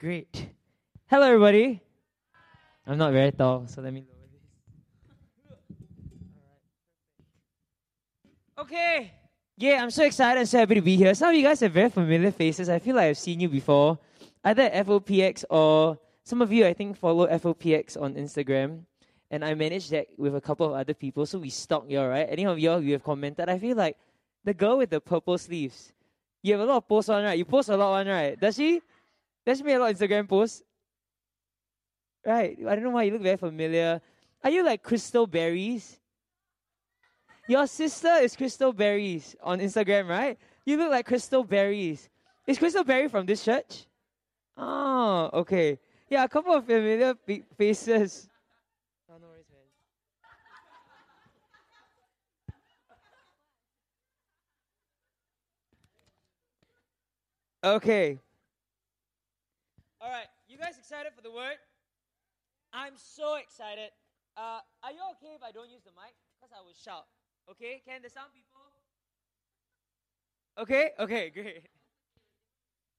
Great. Hello, everybody. I'm not very tall, so let me lower this. Okay. Yeah, I'm so excited and so happy to be here. Some of you guys have very familiar faces. I feel like I've seen you before, either FOPX or some of you, I think, follow FOPX on Instagram. And I managed that with a couple of other people, so we stalk you, all right? Any of y'all you have commented, I feel like the girl with the purple sleeves. You have a lot of posts on, right? You post a lot on, right? Does she? She make a lot of Instagram posts? Right. I don't know why you look very familiar. Are you like Crystal Berries? Your sister is Crystal Berries on Instagram, right? You look like Crystal Berries. Is Crystal Berry from this church? Oh, okay. Yeah, a couple of familiar faces. Oh, no worries, man. Okay. Guys excited for the word? I'm so excited. Uh, are you okay if I don't use the mic? Because I will shout. Okay, can the sound people? Okay, okay, great.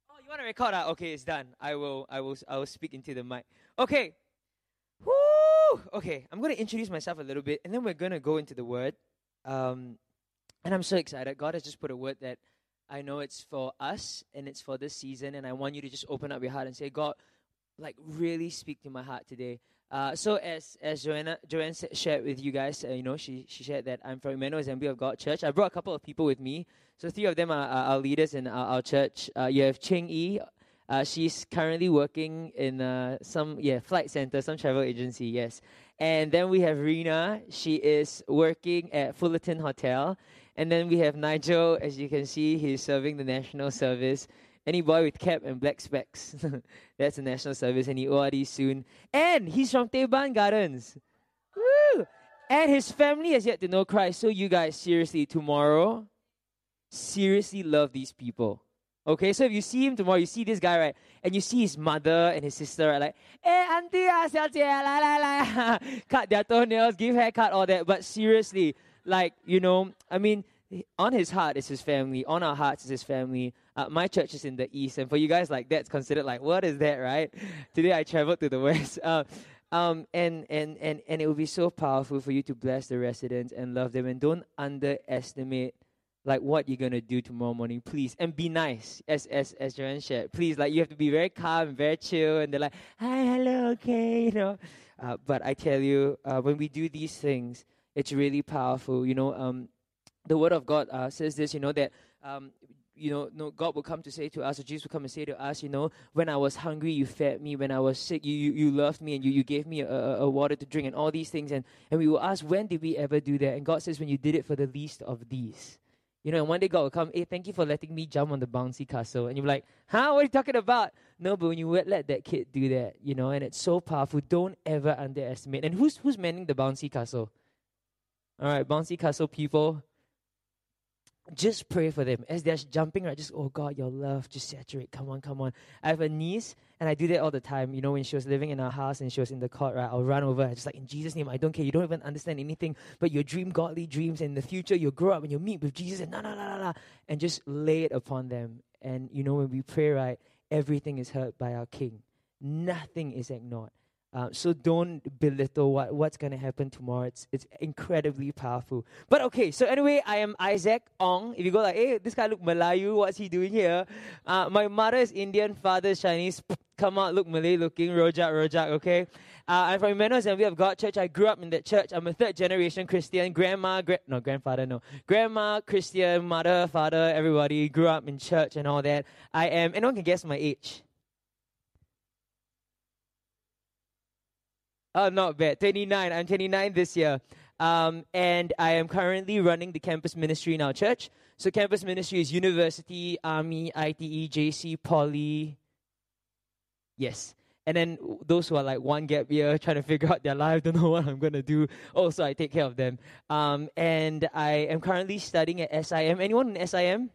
Oh, you want to record? Ah? Okay, it's done. I will, I will, I will speak into the mic. Okay. Woo! Okay, I'm to introduce myself a little bit, and then we're to go into the word. Um, and I'm so excited. God has just put a word that I know it's for us and it's for this season, and I want you to just open up your heart and say, God, like really speak to my heart today. Uh, so as as Joanna Joanne shared with you guys, uh, you know, she she shared that I'm from Emmanuel Assembly of God Church. I brought a couple of people with me. So three of them are, are our leaders in our, our church. Uh, you have Ching Yi. Uh, she's currently working in uh, some yeah flight center, some travel agency. Yes, and then we have Rena. She is working at Fullerton Hotel. And then we have Nigel. As you can see, he's serving the national service. Any boy with cap and black specs. That's a national service and he ORD soon. And he's from Teban Gardens. Woo! And his family has yet to know Christ. So you guys, seriously, tomorrow, seriously love these people. Okay, so if you see him tomorrow, you see this guy, right? And you see his mother and his sister, right? Like, hey, auntie, ah, la, la, la. cut their toenails, give haircut, all that. But seriously, like, you know, I mean, on his heart is his family, on our hearts is his family. Uh, my church is in the east, and for you guys, like that's considered like what is that, right? Today I traveled to the west, uh, um, and and and and it will be so powerful for you to bless the residents and love them, and don't underestimate like what you're gonna do tomorrow morning, please, and be nice, as as as Joanne shared. Please, like you have to be very calm very chill, and they're like, hi, hello, okay, you know. Uh, but I tell you, uh, when we do these things, it's really powerful. You know, um, the Word of God uh, says this. You know that um, you know, no, God will come to say to us, or Jesus will come and say to us, you know, when I was hungry, you fed me. When I was sick, you you, you loved me, and you, you gave me a, a, water to drink, and all these things. And and we will ask, when did we ever do that? And God says, when you did it for the least of these. You know, and one day God will come, hey, thank you for letting me jump on the bouncy castle. And you're like, huh, what are you talking about? No, but when you let that kid do that, you know, and it's so powerful, don't ever underestimate. And who's who's manning the bouncy castle? All right, bouncy castle people, just pray for them. As they're jumping right just oh god your love just saturate. Come on come on. I have a niece and i do that all the time you know when she was living in our house and she was in the court right i'll run over just like in jesus name i don't care. You don't even understand anything but you dream godly dreams in the future you'll grow up and you'll meet with jesus and na na na na and just lay it upon them. And you know when we pray right everything is heard by our king. Nothing is ignored uh, so don't belittle what, what's going to happen tomorrow. It's, it's incredibly powerful. But okay, so anyway, I am Isaac Ong. If you go like, hey, this guy look Melayu, what's he doing here? Uh, my mother is Indian, father is Chinese. Come out, look Malay looking, rojak, rojak, okay? Uh, I'm from Emmanuel Assembly of God Church. I grew up in that church. I'm a third generation Christian. Grandma, gra- no, grandfather, no. Grandma, Christian, mother, father, everybody grew up in church and all that. I am, anyone can guess my age? Oh, not bad. 29. I'm 29 this year. Um, and I am currently running the campus ministry in our church. So, campus ministry is university, army, ITE, JC, poly. Yes. And then those who are like one gap year, trying to figure out their life, don't know what I'm going to do. Also, I take care of them. Um, and I am currently studying at SIM. Anyone in SIM?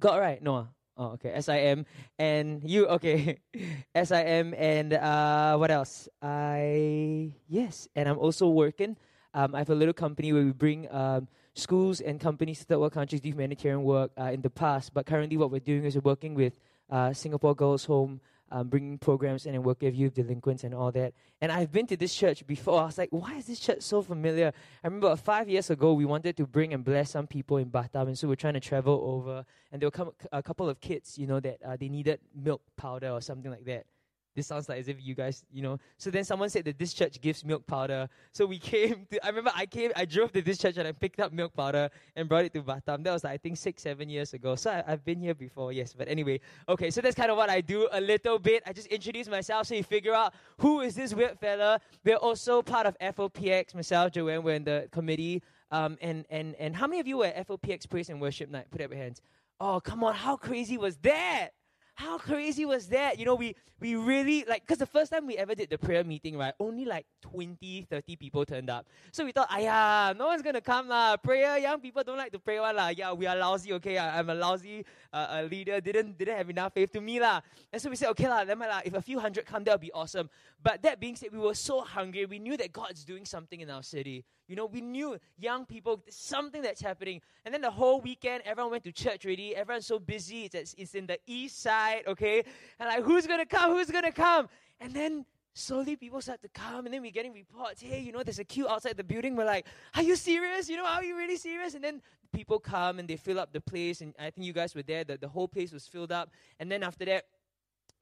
Got right? No. Oh, okay. SIM and you. Okay, SIM and uh, what else? I yes, and I'm also working. Um, I have a little company where we bring um, schools and companies to third world countries do humanitarian work uh, in the past. But currently, what we're doing is we're working with uh, Singapore Girls Home um, bringing programs and working with youth delinquents and all that. And I've been to this church before. I was like, why is this church so familiar? I remember five years ago, we wanted to bring and bless some people in Batam, and so we're trying to travel over, and there were a couple of kids, you know, that uh, they needed milk powder or something like that. This sounds like as if you guys, you know. So then someone said that this church gives milk powder. So we came to, I remember I came, I drove to this church and I picked up milk powder and brought it to Batam. That was, like, I think, six, seven years ago. So I, have been here before, yes. But anyway, okay, so that's kind of what I do a little bit. I just introduce myself so you figure out who is this weird fella. We're also part of FOPX. Myself, Joanne, we're in the committee. Um, and, and, and how many of you were at FOPX Praise and Worship Night? Put up your hands. Oh, come on, how crazy was that? How crazy was that? You know, we we really like because the first time we ever did the prayer meeting, right? Only like 20, 30 people turned up. So we thought, yeah, no one's gonna come lah. Prayer, young people don't like to pray one lah. Yeah, we are lousy. Okay, I, am a lousy uh, a leader. Didn't didn't have enough faith to me lah. And so we said, okay lah, let me lah. If a few hundred come, that'll be awesome. But that being said, we were so hungry. We knew that God's doing something in our city. You know, we knew young people, something that's happening. And then the whole weekend, everyone went to church already. Everyone's so busy. It's, it's in the east side, okay? And like, who's going to come? Who's going to come? And then slowly people start to come. And then we're getting reports. Hey, you know, there's a queue outside the building. We're like, are you serious? You know, are you really serious? And then people come and they fill up the place. And I think you guys were there. The, the whole place was filled up. And then after that,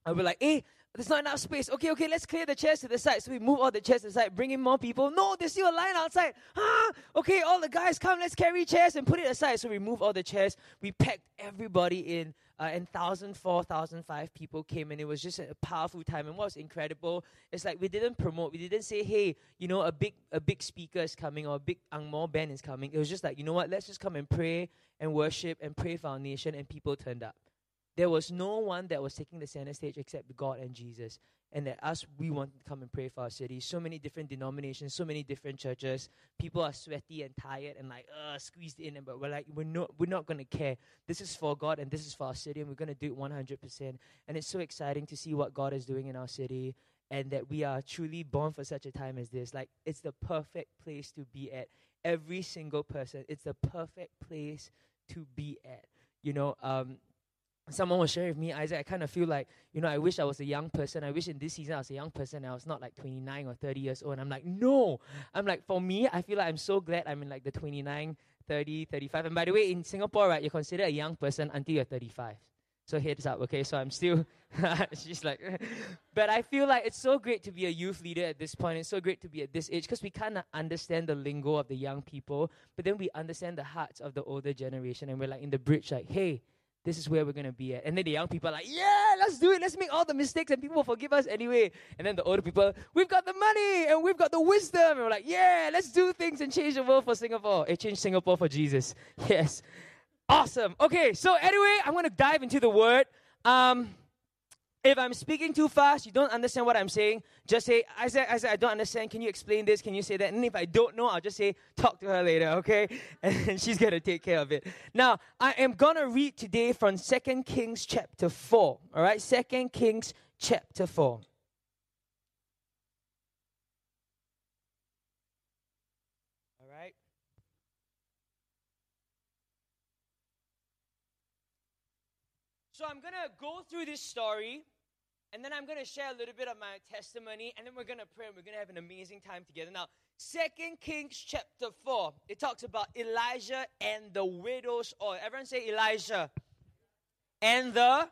I was like, hey, there's not enough space. Okay, okay, let's clear the chairs to the side. So we move all the chairs to the side, bring in more people. No, there's still a line outside. Ah, okay, all the guys come, let's carry chairs and put it aside. So we move all the chairs. We packed everybody in, uh, and 1,004, 1,005 people came, and it was just a powerful time. And what was incredible is like we didn't promote, we didn't say, hey, you know, a big a big speaker is coming or a big Angmo band is coming. It was just like, you know what, let's just come and pray and worship and pray for our nation, and people turned up. There was no one that was taking the center stage except God and Jesus. And that us, we want to come and pray for our city. So many different denominations, so many different churches. People are sweaty and tired and like, uh, squeezed in. But we're like, we're not, we're not going to care. This is for God and this is for our city, and we're going to do it 100%. And it's so exciting to see what God is doing in our city and that we are truly born for such a time as this. Like, it's the perfect place to be at. Every single person, it's the perfect place to be at. You know, um, someone was sharing with me, Isaac, I kind of feel like, you know, I wish I was a young person. I wish in this season I was a young person I was not like 29 or 30 years old. And I'm like, no. I'm like, for me, I feel like I'm so glad I'm in like the 29, 30, 35. And by the way, in Singapore, right, you're considered a young person until you're 35. So heads up, okay? So I'm still, she's like, but I feel like it's so great to be a youth leader at this point. It's so great to be at this age because we kind of understand the lingo of the young people, but then we understand the hearts of the older generation. And we're like in the bridge, like, hey, this is where we're going to be at. And then the young people are like, yeah, let's do it. Let's make all the mistakes and people will forgive us anyway. And then the older people, we've got the money and we've got the wisdom. And we're like, yeah, let's do things and change the world for Singapore. It changed Singapore for Jesus. Yes. Awesome. Okay, so anyway, I'm going to dive into the word. Um, if I'm speaking too fast, you don't understand what I'm saying, just say, Isaac, Isaac, I don't understand. Can you explain this? Can you say that? And if I don't know, I'll just say, talk to her later, okay? And she's going to take care of it. Now, I am going to read today from Second Kings chapter 4, all right? Second Kings chapter 4. All right? So I'm going to go through this story and then I'm going to share a little bit of my testimony, and then we're going to pray, and we're going to have an amazing time together. Now, Second Kings chapter 4, it talks about Elijah and the widow's oil. Everyone say Elijah. And the.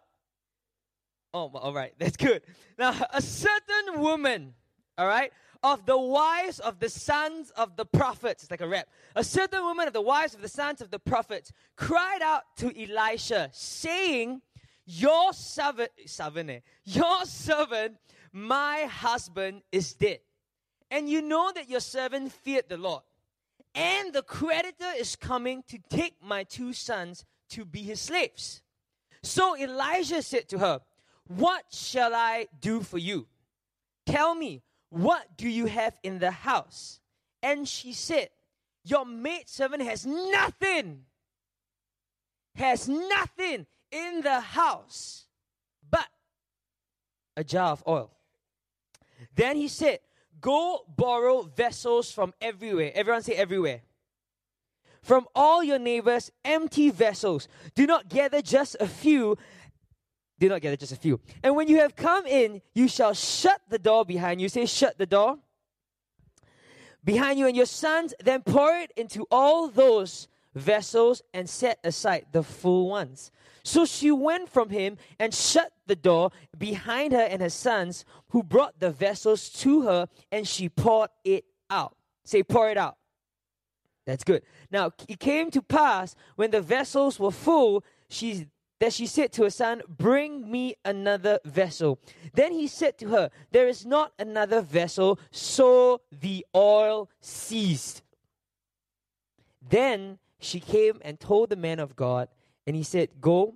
Oh, all right, that's good. Now, a certain woman, all right, of the wives of the sons of the prophets, it's like a rap. A certain woman of the wives of the sons of the prophets cried out to Elisha, saying, your servant, servant, eh? your servant, my husband is dead. And you know that your servant feared the Lord. And the creditor is coming to take my two sons to be his slaves. So Elijah said to her, What shall I do for you? Tell me, what do you have in the house? And she said, Your maidservant has nothing. Has nothing in the house but a jar of oil. Then he said, Go borrow vessels from everywhere. Everyone say everywhere. From all your neighbors, empty vessels. Do not gather just a few, Do not gather just a few. And when you have come in, you shall shut the door behind you. Say, shut the door behind you and your sons, then pour it into all those vessels and set aside the full ones. So she went from him and shut the door behind her and her sons, who brought the vessels to her, and she poured it out. Say, pour it out. That's good. Now, it came to pass when the vessels were full, she that she said to her son, Bring me another vessel. Then he said to her, There is not another vessel. So the oil ceased. Then she came and told the man of God, and he said, Go,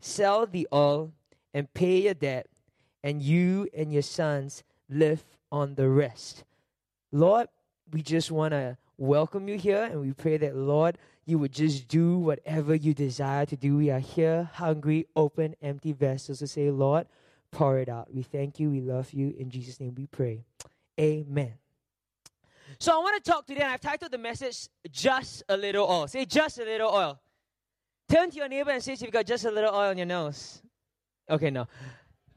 sell the all, and pay your debt, and you and your sons live on the rest. Lord, we just want to welcome you here, and we pray that, Lord, you would just do whatever you desire to do. We are here, hungry, open, empty vessels to say, Lord, pour it out. We thank you. We love you. In Jesus' name we pray. Amen. So I want to talk today, and I've titled the message Just a Little Oil. Say, Just a Little Oil. Turn to your neighbor and say, You've got just a little oil on your nose. Okay, no.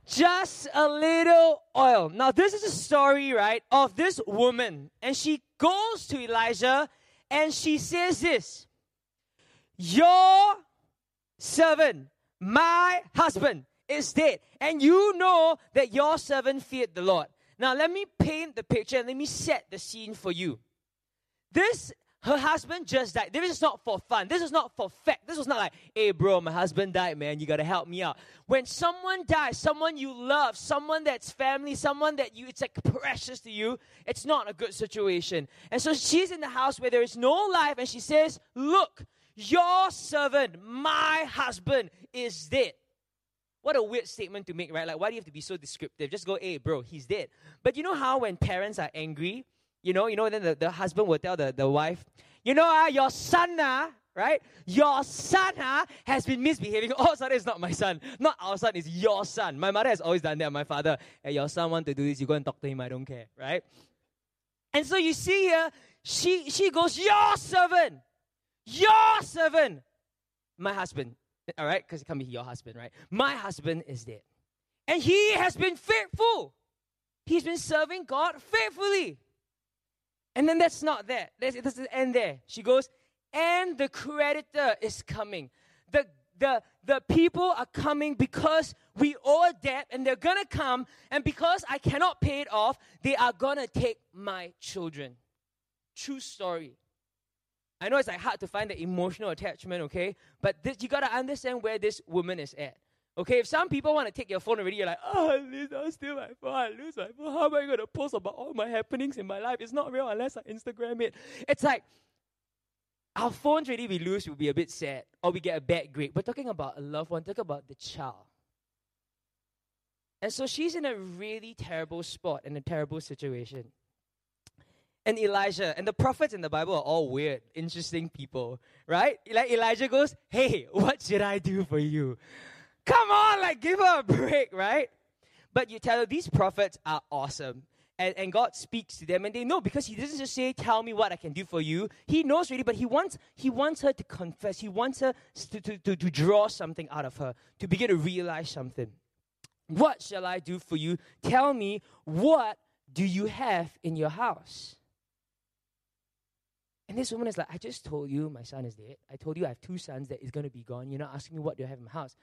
Just a little oil. Now, this is a story, right, of this woman, and she goes to Elijah and she says this Your servant, my husband, is dead, and you know that your servant feared the Lord. Now, let me paint the picture and let me set the scene for you. This, her husband just died. This is not for fun. This is not for fact. This was not like, hey, bro, my husband died, man. You got to help me out. When someone dies, someone you love, someone that's family, someone that you, it's like precious to you, it's not a good situation. And so she's in the house where there is no life, and she says, look, your servant, my husband, is dead. What a weird statement to make, right? Like, why do you have to be so descriptive? Just go, hey, bro, he's dead. But you know how when parents are angry, you know, you know, then the, the husband will tell the, the wife, you know, uh, your son, uh, right? Your son uh, has been misbehaving. Oh, sorry, it's not my son. Not our son, it's your son. My mother has always done that. My father, hey, your son want to do this, you go and talk to him, I don't care, right? And so you see here, she, she goes, your servant, your servant, my husband all right? Because it can't be your husband, right? My husband is dead. And he has been faithful. He's been serving God faithfully. And then that's not that. It doesn't end there. She goes, and the creditor is coming. The, the, the people are coming because we owe a debt and they're gonna come. And because I cannot pay it off, they are gonna take my children. True story. I know it's like hard to find the emotional attachment, okay? But this, you gotta understand where this woman is at. Okay, if some people want to take your phone already, you're like, oh, I lose, I steal my phone, I lose my phone. How am I gonna post about all my happenings in my life? It's not real unless I Instagram it. It's like our phones really we lose, we'll be a bit sad, or we get a bad grade. We're talking about a loved one, talk about the child. And so she's in a really terrible spot, in a terrible situation and Elijah. And the prophets in the Bible are all weird, interesting people, right? Like Elijah goes, Hey, what should I do for you? Come on, like give her a break, right? But you tell her these prophets are awesome. And, and God speaks to them and they know because he doesn't just say, Tell me what I can do for you. He knows really, but he wants he wants her to confess. He wants her to, to, to, to draw something out of her, to begin to realize something. What shall I do for you? Tell me, what do you have in your house? And this woman is like, I just told you my son is dead. I told you I have two sons that is going to be gone. You're not asking me what do I have in my house.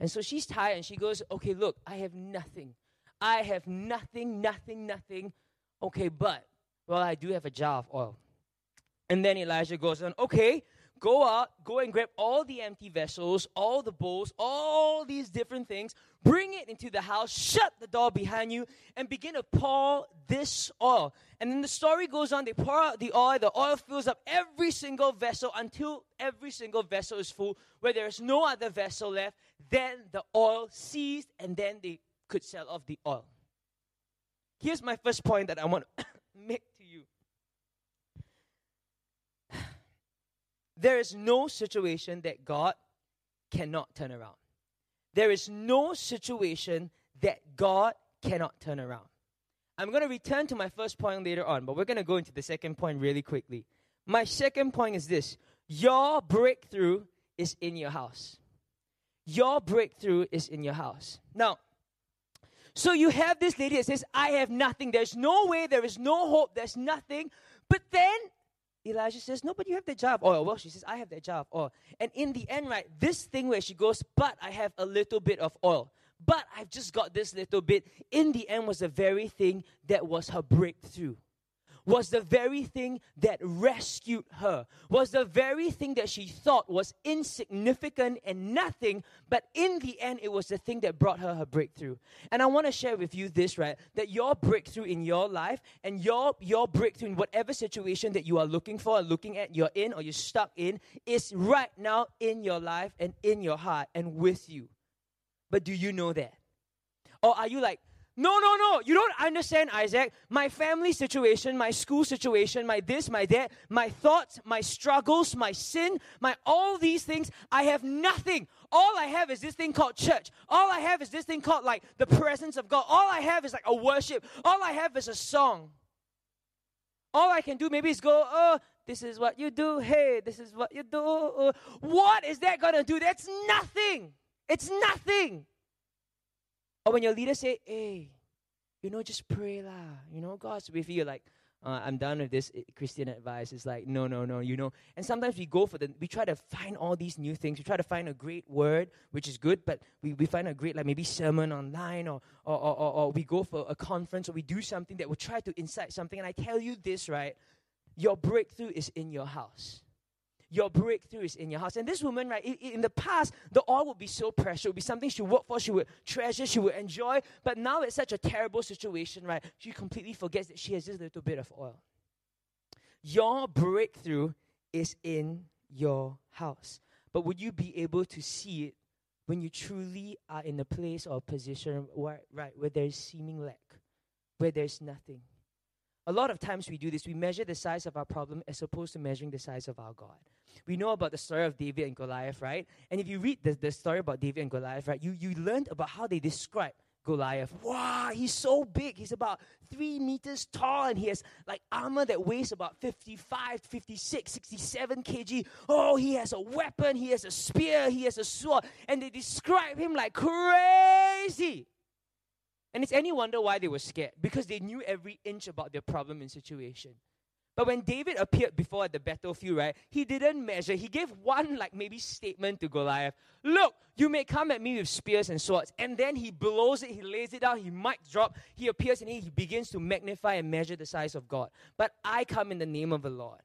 And so she's tired and she goes, Okay, look, I have nothing. I have nothing, nothing, nothing. Okay, but, well, I do have a jar of oil. And then Elijah goes on, Okay, go out, go and grab all the empty vessels, all the bowls, all these different things, bring it into the house, shut the door behind you, and begin to pour this oil. And then the story goes on, they pour out the oil, the oil fills up every single vessel until every single vessel is full, where there is no other vessel left. Then the oil ceased, and then they could sell off the oil. Here's my first point that I want to make to you There is no situation that God cannot turn around. There is no situation that God cannot turn around. I'm going to return to my first point later on, but we're going to go into the second point really quickly. My second point is this your breakthrough is in your house. Your breakthrough is in your house. Now, so you have this lady that says, I have nothing. There's no way, there is no hope, there's nothing. But then Elijah says, No, but you have the job. oil. well, she says, I have that job. oil. and in the end, right, this thing where she goes, But I have a little bit of oil. But I've just got this little bit. In the end, was the very thing that was her breakthrough was the very thing that rescued her, was the very thing that she thought was insignificant and nothing, but in the end, it was the thing that brought her her breakthrough. And I want to share with you this, right? That your breakthrough in your life and your, your breakthrough in whatever situation that you are looking for, or looking at, you're in or you're stuck in, is right now in your life and in your heart and with you. But do you know that? Or are you like, no, no, no. You don't understand, Isaac. My family situation, my school situation, my this, my that, my thoughts, my struggles, my sin, my all these things, I have nothing. All I have is this thing called church. All I have is this thing called like the presence of God. All I have is like a worship. All I have is a song. All I can do maybe is go, oh, this is what you do. Hey, this is what you do. What is that going to do? That's nothing. It's nothing. Or when your leader say, hey, you know, just pray lah. You know, God's with you. Like, uh, I'm done with this eh, Christian advice. It's like, no, no, no, you know. And sometimes we go for the, we try to find all these new things. We try to find a great word, which is good, but we, we find a great, like maybe sermon online, or, or, or, or, or we go for a conference, or we do something that will try to incite something. And I tell you this, right? Your breakthrough is in your house your breakthrough is in your house. And this woman, right, in, the past, the oil would be so precious. It would be something she worked for, she would treasure, she would enjoy. But now it's such a terrible situation, right? She completely forgets that she has this little bit of oil. Your breakthrough is in your house. But would you be able to see it when you truly are in a place or position where, right, where there's seeming lack, where there's nothing? A lot of times we do this. We measure the size of our problem as opposed to measuring the size of our God. We know about the story of David and Goliath, right? And if you read the, the story about David and Goliath, right, you, you learned about how they describe Goliath. Wow, he's so big. He's about three meters tall and he has like armor that weighs about 55, 56, 67 kg. Oh, he has a weapon, he has a spear, he has a sword. And they describe him like crazy. And it's any wonder why they were scared because they knew every inch about their problem and situation. But when David appeared before at the battlefield, right, he didn't measure. He gave one, like maybe statement to Goliath Look, you may come at me with spears and swords. And then he blows it, he lays it down, he might drop, he appears and he begins to magnify and measure the size of God. But I come in the name of the Lord.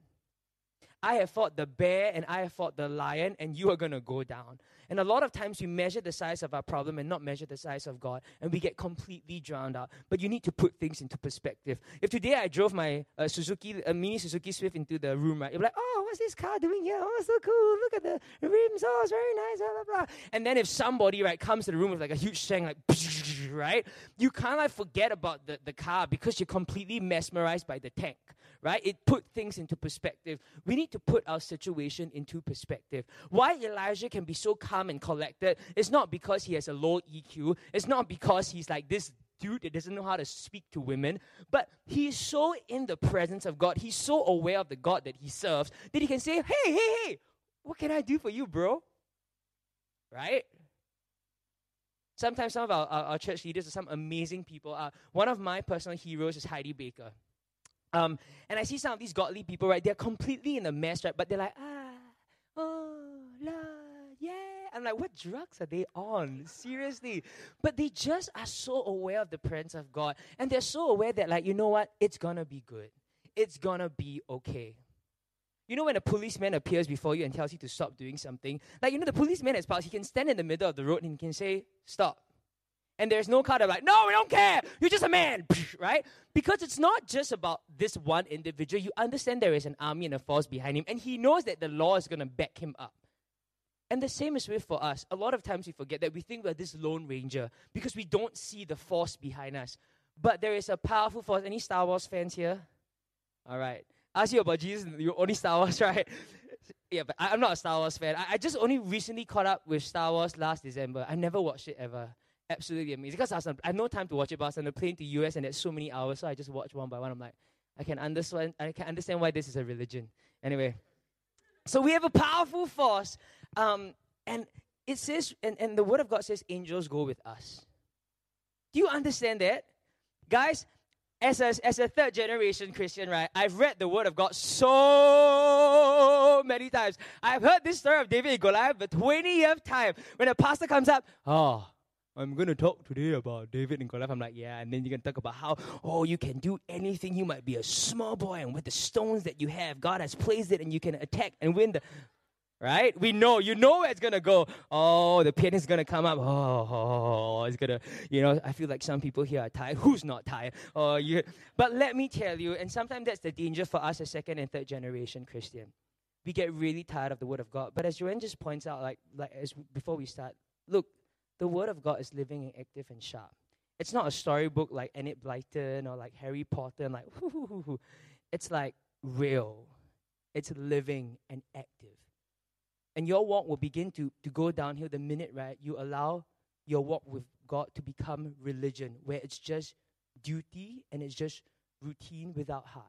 I have fought the bear and I have fought the lion, and you are going to go down. And a lot of times we measure the size of our problem and not measure the size of God, and we get completely drowned out. But you need to put things into perspective. If today I drove my uh, Suzuki, a mini Suzuki Swift into the room, right, you're like, oh, what's this car doing here? Oh, so cool. Look at the rims. Oh, it's very nice. Blah, blah, blah. And then if somebody, right, comes to the room with like a huge shank, like, right, you kind of like forget about the, the car because you're completely mesmerized by the tank right? It put things into perspective. We need to put our situation into perspective. Why Elijah can be so calm and collected is not because he has a low EQ. It's not because he's like this dude that doesn't know how to speak to women, but he's so in the presence of God. He's so aware of the God that he serves that he can say, "Hey, hey, hey, what can I do for you, bro?" Right? Sometimes some of our, our, our church leaders are some amazing people. Uh, one of my personal heroes is Heidi Baker. Um, and I see some of these godly people, right? They're completely in a mess, right? But they're like, ah, oh, Lord, yeah. I'm like, what drugs are they on? Seriously. But they just are so aware of the presence of God. And they're so aware that, like, you know what? It's gonna be good. It's gonna be okay. You know when a policeman appears before you and tells you to stop doing something? Like, you know, the policeman has powers. He can stand in the middle of the road and he can say, stop and there's no kind of like, no, we don't care. You're just a man, right? Because it's not just about this one individual. You understand there is an army and a force behind him, and he knows that the law is going to back him up. And the same is with for us. A lot of times we forget that we think we're this lone ranger because we don't see the force behind us. But there is a powerful force. Any Star Wars fans here? All right. Ask you about Jesus, you only Star Wars, right? yeah, but I, am not a Star Wars fan. I, I just only recently caught up with Star Wars last December. I never watched it ever absolutely amazing. Because I, was on, I have no time to watch it, but I was on the plane to US and there's so many hours, so I just watch one by one. I'm like, I can understand. I can understand why this is a religion. Anyway, so we have a powerful force, um, and it says, and, and the word of God says, angels go with us. Do you understand that? Guys, as a, as a third generation Christian, right, I've read the word of God so many times. I've heard this story of David and Goliath the 20th time. When a pastor comes up, oh, I'm going to talk today about David and Goliath. I'm like, yeah. And then going to talk about how, oh, you can do anything. You might be a small boy, and with the stones that you have, God has placed it, and you can attack and win the. Right? We know, you know where it's gonna go. Oh, the pin is gonna come up. Oh, oh, it's gonna, you know, I feel like some people here are tired. Who's not tired? Oh, you. But let me tell you, and sometimes that's the danger for us as second and third generation Christian. We get really tired of the Word of God. But as Joanne just points out, like, like as before we start, look, the Word of God is living and active and sharp. It's not a storybook like Enid Blyton or like Harry Potter and like, it's like real. It's living and active. And your walk will begin to, to go downhill the minute, right, you allow your walk with God to become religion, where it's just duty and it's just routine without heart.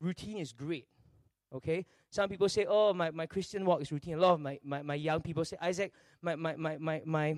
Routine is great. Okay? Some people say, oh, my, my Christian walk is routine. A lot of my, my, my young people say, Isaac, my, my, my, my, my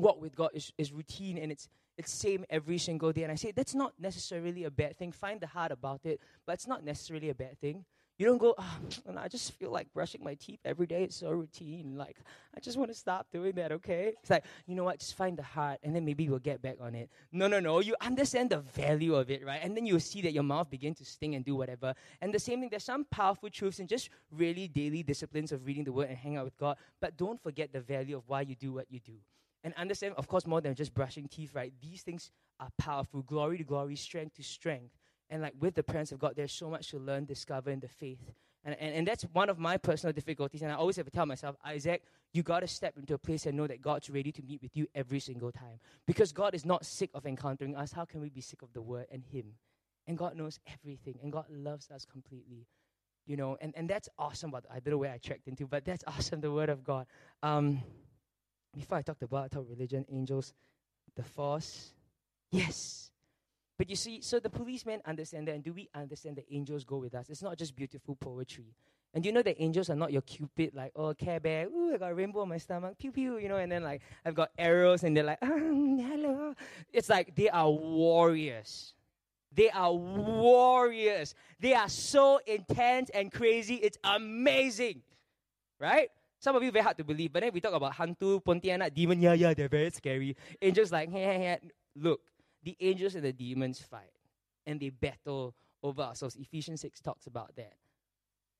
walk with God is, is routine and it's it's same every single day. And I say that's not necessarily a bad thing. Find the heart about it, but it's not necessarily a bad thing. You don't go, oh, I just feel like brushing my teeth every day. It's so routine. Like, I just want to stop doing that, okay? It's like, you know what? Just find the heart and then maybe we'll get back on it. No, no, no. You understand the value of it, right? And then you'll see that your mouth begin to sting and do whatever. And the same thing, there's some powerful truths in just really daily disciplines of reading the word and hang out with God. But don't forget the value of why you do what you do. And understand, of course, more than just brushing teeth, right? These things are powerful. Glory to glory, strength to strength. And like with the presence of God, there's so much to learn, discover in the faith. And, and, and that's one of my personal difficulties. And I always have to tell myself, Isaac, you got to step into a place and know that God's ready to meet with you every single time. Because God is not sick of encountering us. How can we be sick of the word and Him? And God knows everything. And God loves us completely. You know, and, and that's awesome. But I don't know where I tracked into, but that's awesome, the word of God. Um, before I talked about, I religion, angels, the force. Yes, but you see, so the policemen understand that, and do we understand that angels go with us? It's not just beautiful poetry. And you know that angels are not your cupid, like, oh, Care Bear, ooh, I got a rainbow on my stomach, pew pew, you know, and then like, I've got arrows, and they're like, oh, hello. It's like they are warriors. They are warriors. They are so intense and crazy. It's amazing. Right? Some of you very hard to believe, but then we talk about Hantu, Pontianak, demon, yeah, yeah, they're very scary. Angels like, hey, hey, hey. Look, the angels and the demons fight and they battle over ourselves. Ephesians 6 talks about that.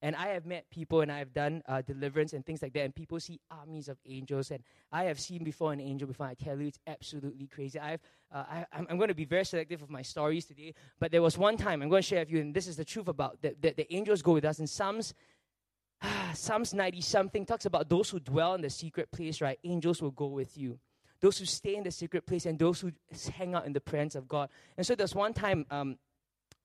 And I have met people and I have done uh, deliverance and things like that, and people see armies of angels. And I have seen before an angel before. I tell you, it's absolutely crazy. I've, uh, I, am going to be very selective of my stories today, but there was one time I'm going to share with you, and this is the truth about that, that the angels go with us. In Psalms, Psalms 90 something talks about those who dwell in the secret place, right? Angels will go with you those who stay in the secret place, and those who hang out in the presence of God. And so there's one time, um,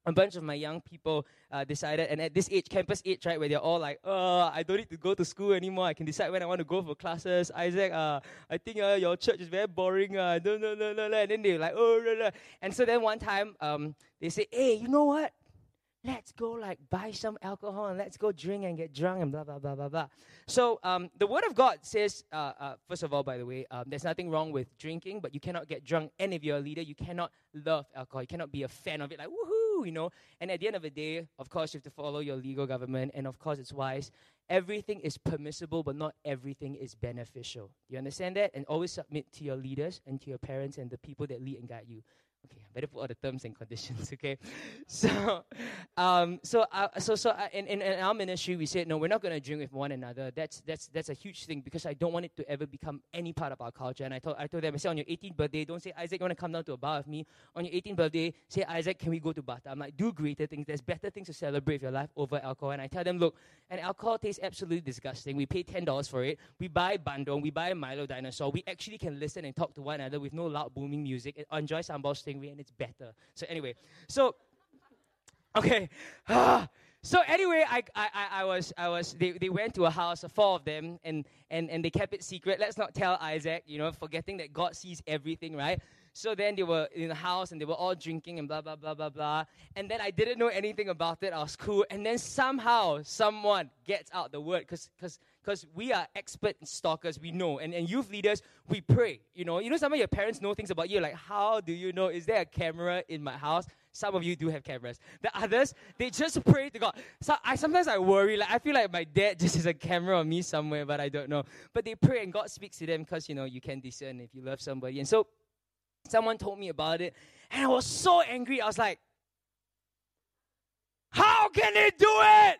a bunch of my young people uh, decided, and at this age, campus age, right, where they're all like, oh, I don't need to go to school anymore. I can decide when I want to go for classes. Isaac, uh, I think uh, your church is very boring. Uh, no, no, no, no, no. And then they're like, oh, no, no. And so then one time, um, they say, hey, you know what? Let's go like buy some alcohol and let's go drink and get drunk and blah blah blah blah blah. So um, the word of god says uh, uh, first of all by the way um, there's nothing wrong with drinking but you cannot get drunk. And if you're a leader you cannot love alcohol. You cannot be a fan of it. Like woohoo you know? And at the end of the day of course you have to follow your legal government. And of course it's wise. Everything is permissible but not everything is beneficial. You understand that? And always submit to your leaders and to your parents and the people that lead and guide you Okay, I better put all the terms and conditions. Okay, so, um, so, uh, so, so, uh, in, in, in our ministry, we said no, we're not going to drink with one another. That's that's that's a huge thing because I don't want it to ever become any part of our culture. And I told I told them, I said on your 18th birthday, don't say Isaac, you want to come down to a bar with me. On your 18th birthday, say Isaac, can we go to Batam? I'm like, do greater things. There's better things to celebrate your life over alcohol. And I tell them, look, and alcohol tastes absolutely disgusting. We pay ten dollars for it. We buy bandung, we buy Milo dinosaur. We actually can listen and talk to one another with no loud booming music. and Enjoy sambal sting and it's better. So anyway, so okay. Ah. so anyway, I, I, I was, I was, they, they went to a house, uh, four of them, and, and, and they kept it secret. Let's not tell Isaac, you know, forgetting that God sees everything, right? So then they were in the house and they were all drinking and blah, blah, blah, blah, blah. And then I didn't know anything about it. I was cool. And then somehow someone gets out the word because because we are expert stalkers, we know. And, and youth leaders, we pray. You know, you know, some of your parents know things about you. Like, how do you know? Is there a camera in my house? Some of you do have cameras. The others, they just pray to God. So I sometimes I worry, like I feel like my dad just has a camera on me somewhere, but I don't know. But they pray and God speaks to them because you know you can discern if you love somebody. And so someone told me about it, and I was so angry. I was like, How can they do it?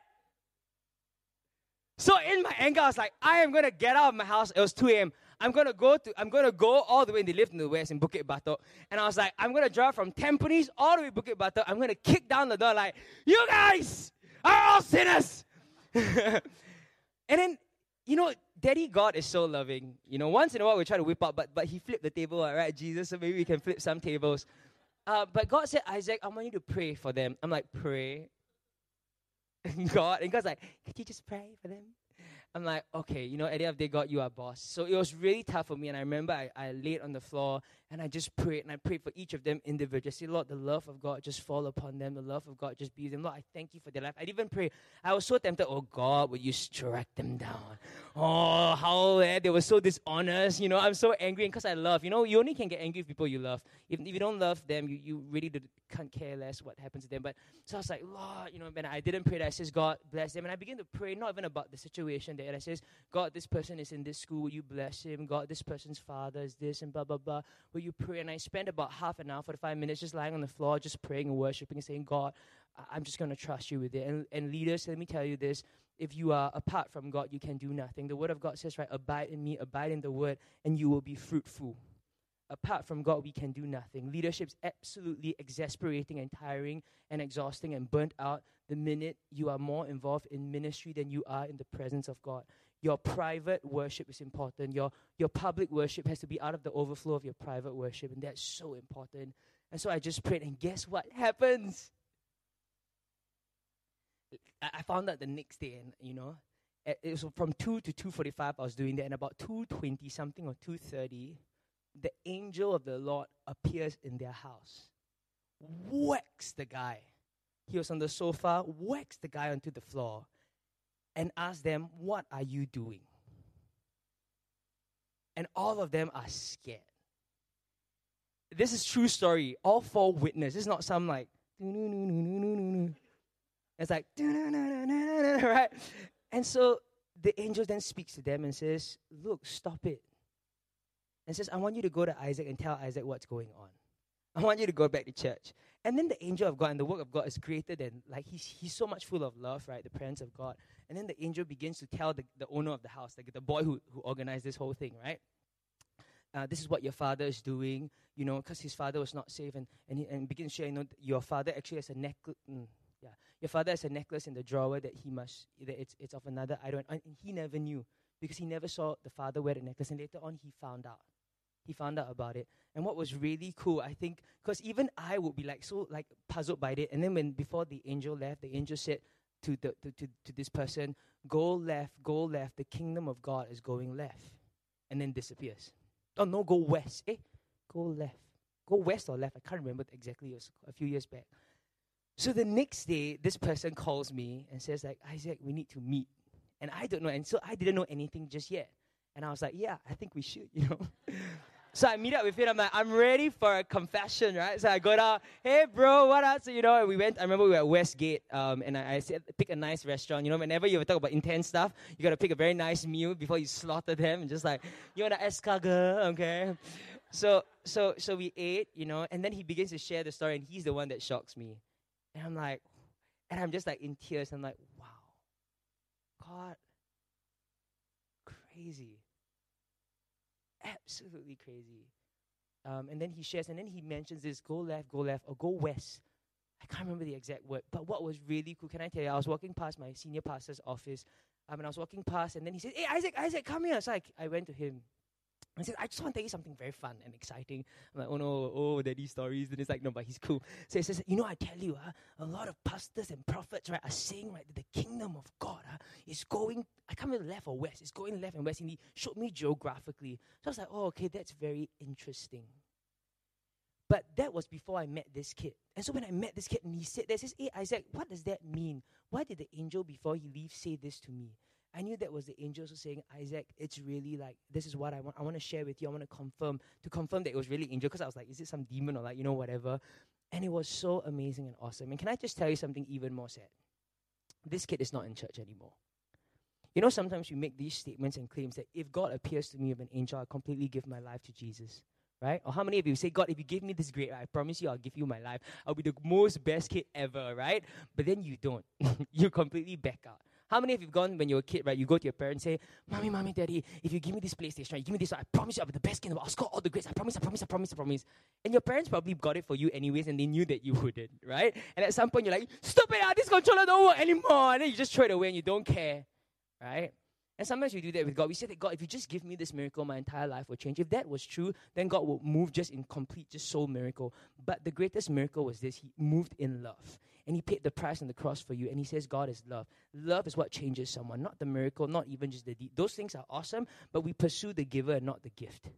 So in my anger, I was like, I am gonna get out of my house. It was 2 a.m. I'm gonna go to I'm gonna go all the way. They lived in the west in Bukit Batok, and I was like, I'm gonna drive from Tampines all the way to Bukit Batok. I'm gonna kick down the door like, you guys are all sinners. and then, you know, Daddy God is so loving. You know, once in a while we try to whip up, but but he flipped the table, right, Jesus? So maybe we can flip some tables. Uh, but God said, Isaac, I want you to pray for them. I'm like, pray. God. And God's like, could you just pray for them? I'm like, okay, you know, at the end of the day, God, you are boss. So it was really tough for me. And I remember I, I laid on the floor and I just prayed and I prayed for each of them individually. Say, Lord, the love of God just fall upon them. The love of God just be them. Lord, I thank you for their life. I even pray. I was so tempted, oh God, would you strike them down? Oh, how eh, they were so dishonest. You know, I'm so angry because I love. You know, you only can get angry with people you love. If, if you don't love them, you, you really can't care less what happens to them. But so I was like, Lord, you know, man, I didn't pray that. I says, God bless them. And I begin to pray, not even about the situation there. And I says, God, this person is in this school. Will you bless him? God, this person's father is this and blah, blah, blah. Will you pray? And I spent about half an hour, 45 minutes just lying on the floor, just praying and worshiping and saying, God, I'm just going to trust you with it. And, and leaders, let me tell you this if you are apart from God, you can do nothing. The word of God says, right, abide in me, abide in the word, and you will be fruitful. Apart from God, we can do nothing. Leadership is absolutely exasperating and tiring and exhausting and burnt out the minute you are more involved in ministry than you are in the presence of God. Your private worship is important. Your, your public worship has to be out of the overflow of your private worship, and that's so important. And so I just prayed, and guess what happens? I found out the next day, and you know, it was from two to two forty-five. I was doing that, and about two twenty something or two thirty, the angel of the Lord appears in their house, whacks the guy. He was on the sofa, whacks the guy onto the floor, and asks them, "What are you doing?" And all of them are scared. This is true story. All four witnesses. It's not some like it's like, right? And so the angel then speaks to them and says, Look, stop it. And says, I want you to go to Isaac and tell Isaac what's going on. I want you to go back to church. And then the angel of God and the work of God is greater than, like, he's, he's so much full of love, right? The presence of God. And then the angel begins to tell the, the owner of the house, like the boy who, who organized this whole thing, right? Uh, this is what your father is doing, you know, because his father was not safe. And, and, he, and begins share, you know, your father actually has a necklace. Mm, yeah, your father has a necklace in the drawer that he must, that it's, it's of another idol. And he never knew because he never saw the father wear the necklace. And later on, he found out. He found out about it. And what was really cool, I think, because even I would be like so like puzzled by it. And then when before the angel left, the angel said to, the, to, to, to this person, Go left, go left. The kingdom of God is going left. And then disappears. Oh, no, go west. Eh? Go left. Go west or left. I can't remember exactly. It was a few years back. So the next day, this person calls me and says, like, Isaac, we need to meet. And I don't know. And so I didn't know anything just yet. And I was like, yeah, I think we should, you know. So I meet up with him. I'm like, I'm ready for a confession, right? So I go down, hey, bro, what up? So, you know, we went, I remember we were at Westgate, um, and I, I said, pick a nice restaurant. You know, whenever you talk about intense stuff, you got to pick a very nice meal before you slaughter them. And just like, you want an escargot, okay? So, so, so we ate, you know, and then he begins to share the story, and he's the one that shocks me. And I'm like, and I'm just like in tears. I'm like, wow, God, crazy. Absolutely crazy. Um, and then he shares, and then he mentions this go left, go left, or go west. I can't remember the exact word, but what was really cool, can I tell you? I was walking past my senior pastor's office, um, and I was walking past, and then he said, Hey, Isaac, Isaac, come here. So I, I went to him. I said, I just want to tell you something very fun and exciting. I'm like, oh no, oh, daddy stories. And it's like, no, but he's cool. So he says, you know, I tell you, uh, a lot of pastors and prophets, right, are saying, right, that the kingdom of God uh, is going, I can't remember left or west, it's going left and west. And he showed me geographically. So I was like, oh, okay, that's very interesting. But that was before I met this kid. And so when I met this kid and he said this, says, Hey Isaac, what does that mean? Why did the angel before he leaves say this to me? I knew that was the angel so saying, Isaac, it's really like this is what I want. I want to share with you. I want to confirm to confirm that it was really angel because I was like, is it some demon or like you know whatever? And it was so amazing and awesome. And can I just tell you something even more sad? This kid is not in church anymore. You know, sometimes we make these statements and claims that if God appears to me of an angel, I completely give my life to Jesus right? Or how many of you say, God, if you give me this grade, I promise you I'll give you my life. I'll be the most best kid ever, right? But then you don't. you completely back out. How many of you have gone when you're a kid, right? You go to your parents and say, Mommy, Mommy, Daddy, if you give me this PlayStation, right, you give me this, I promise you I'll be the best kid in the world. I'll score all the grades. I promise, I promise, I promise, I promise. And your parents probably got it for you anyways, and they knew that you wouldn't, right? And at some point, you're like, Stop it, ah, this controller don't work anymore. And then you just throw it away and you don't care, right? And sometimes we do that with God. We say that God, if you just give me this miracle, my entire life will change. If that was true, then God would move just in complete, just soul miracle. But the greatest miracle was this He moved in love. And He paid the price on the cross for you. And He says, God is love. Love is what changes someone, not the miracle, not even just the deed. Those things are awesome, but we pursue the giver and not the gift.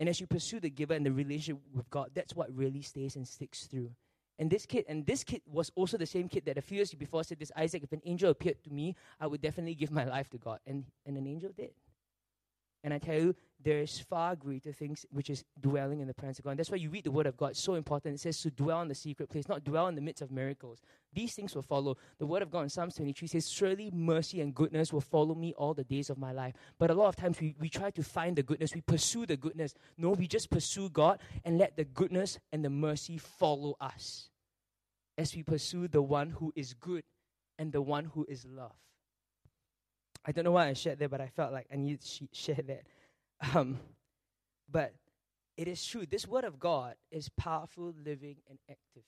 And as you pursue the giver and the relationship with God, that's what really stays and sticks through. And this kid, and this kid was also the same kid that a few years before said this Isaac, if an angel appeared to me, I would definitely give my life to God. And, and an angel did. And I tell you, there's far greater things which is dwelling in the presence of God. And that's why you read the word of God. So important. It says to dwell in the secret place, not dwell in the midst of miracles. These things will follow. The word of God in Psalms 23 says, Surely mercy and goodness will follow me all the days of my life. But a lot of times we, we try to find the goodness, we pursue the goodness. No, we just pursue God and let the goodness and the mercy follow us as we pursue the one who is good and the one who is love. I don't know why I shared that, but I felt like I needed to share that. Um, but it is true. This word of God is powerful, living, and active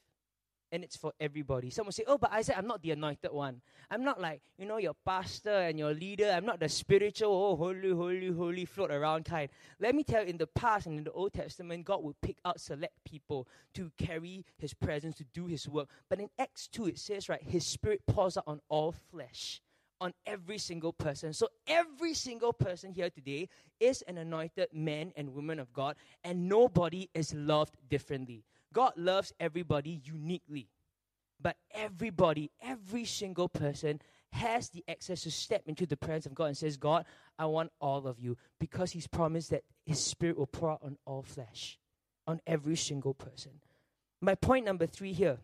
and it's for everybody. Someone say, Oh, but Isaac, I'm not the anointed one. I'm not like, you know, your pastor and your leader. I'm not the spiritual, oh, holy, holy, holy, float around kind. Let me tell you, in the past and in the Old Testament, God would pick out select people to carry his presence, to do his work. But in Acts 2, it says, right, his spirit pours out on all flesh on every single person. So every single person here today is an anointed man and woman of God, and nobody is loved differently. God loves everybody uniquely. But everybody, every single person has the access to step into the presence of God and says, God, I want all of you because He's promised that His Spirit will pour out on all flesh, on every single person. My point number three here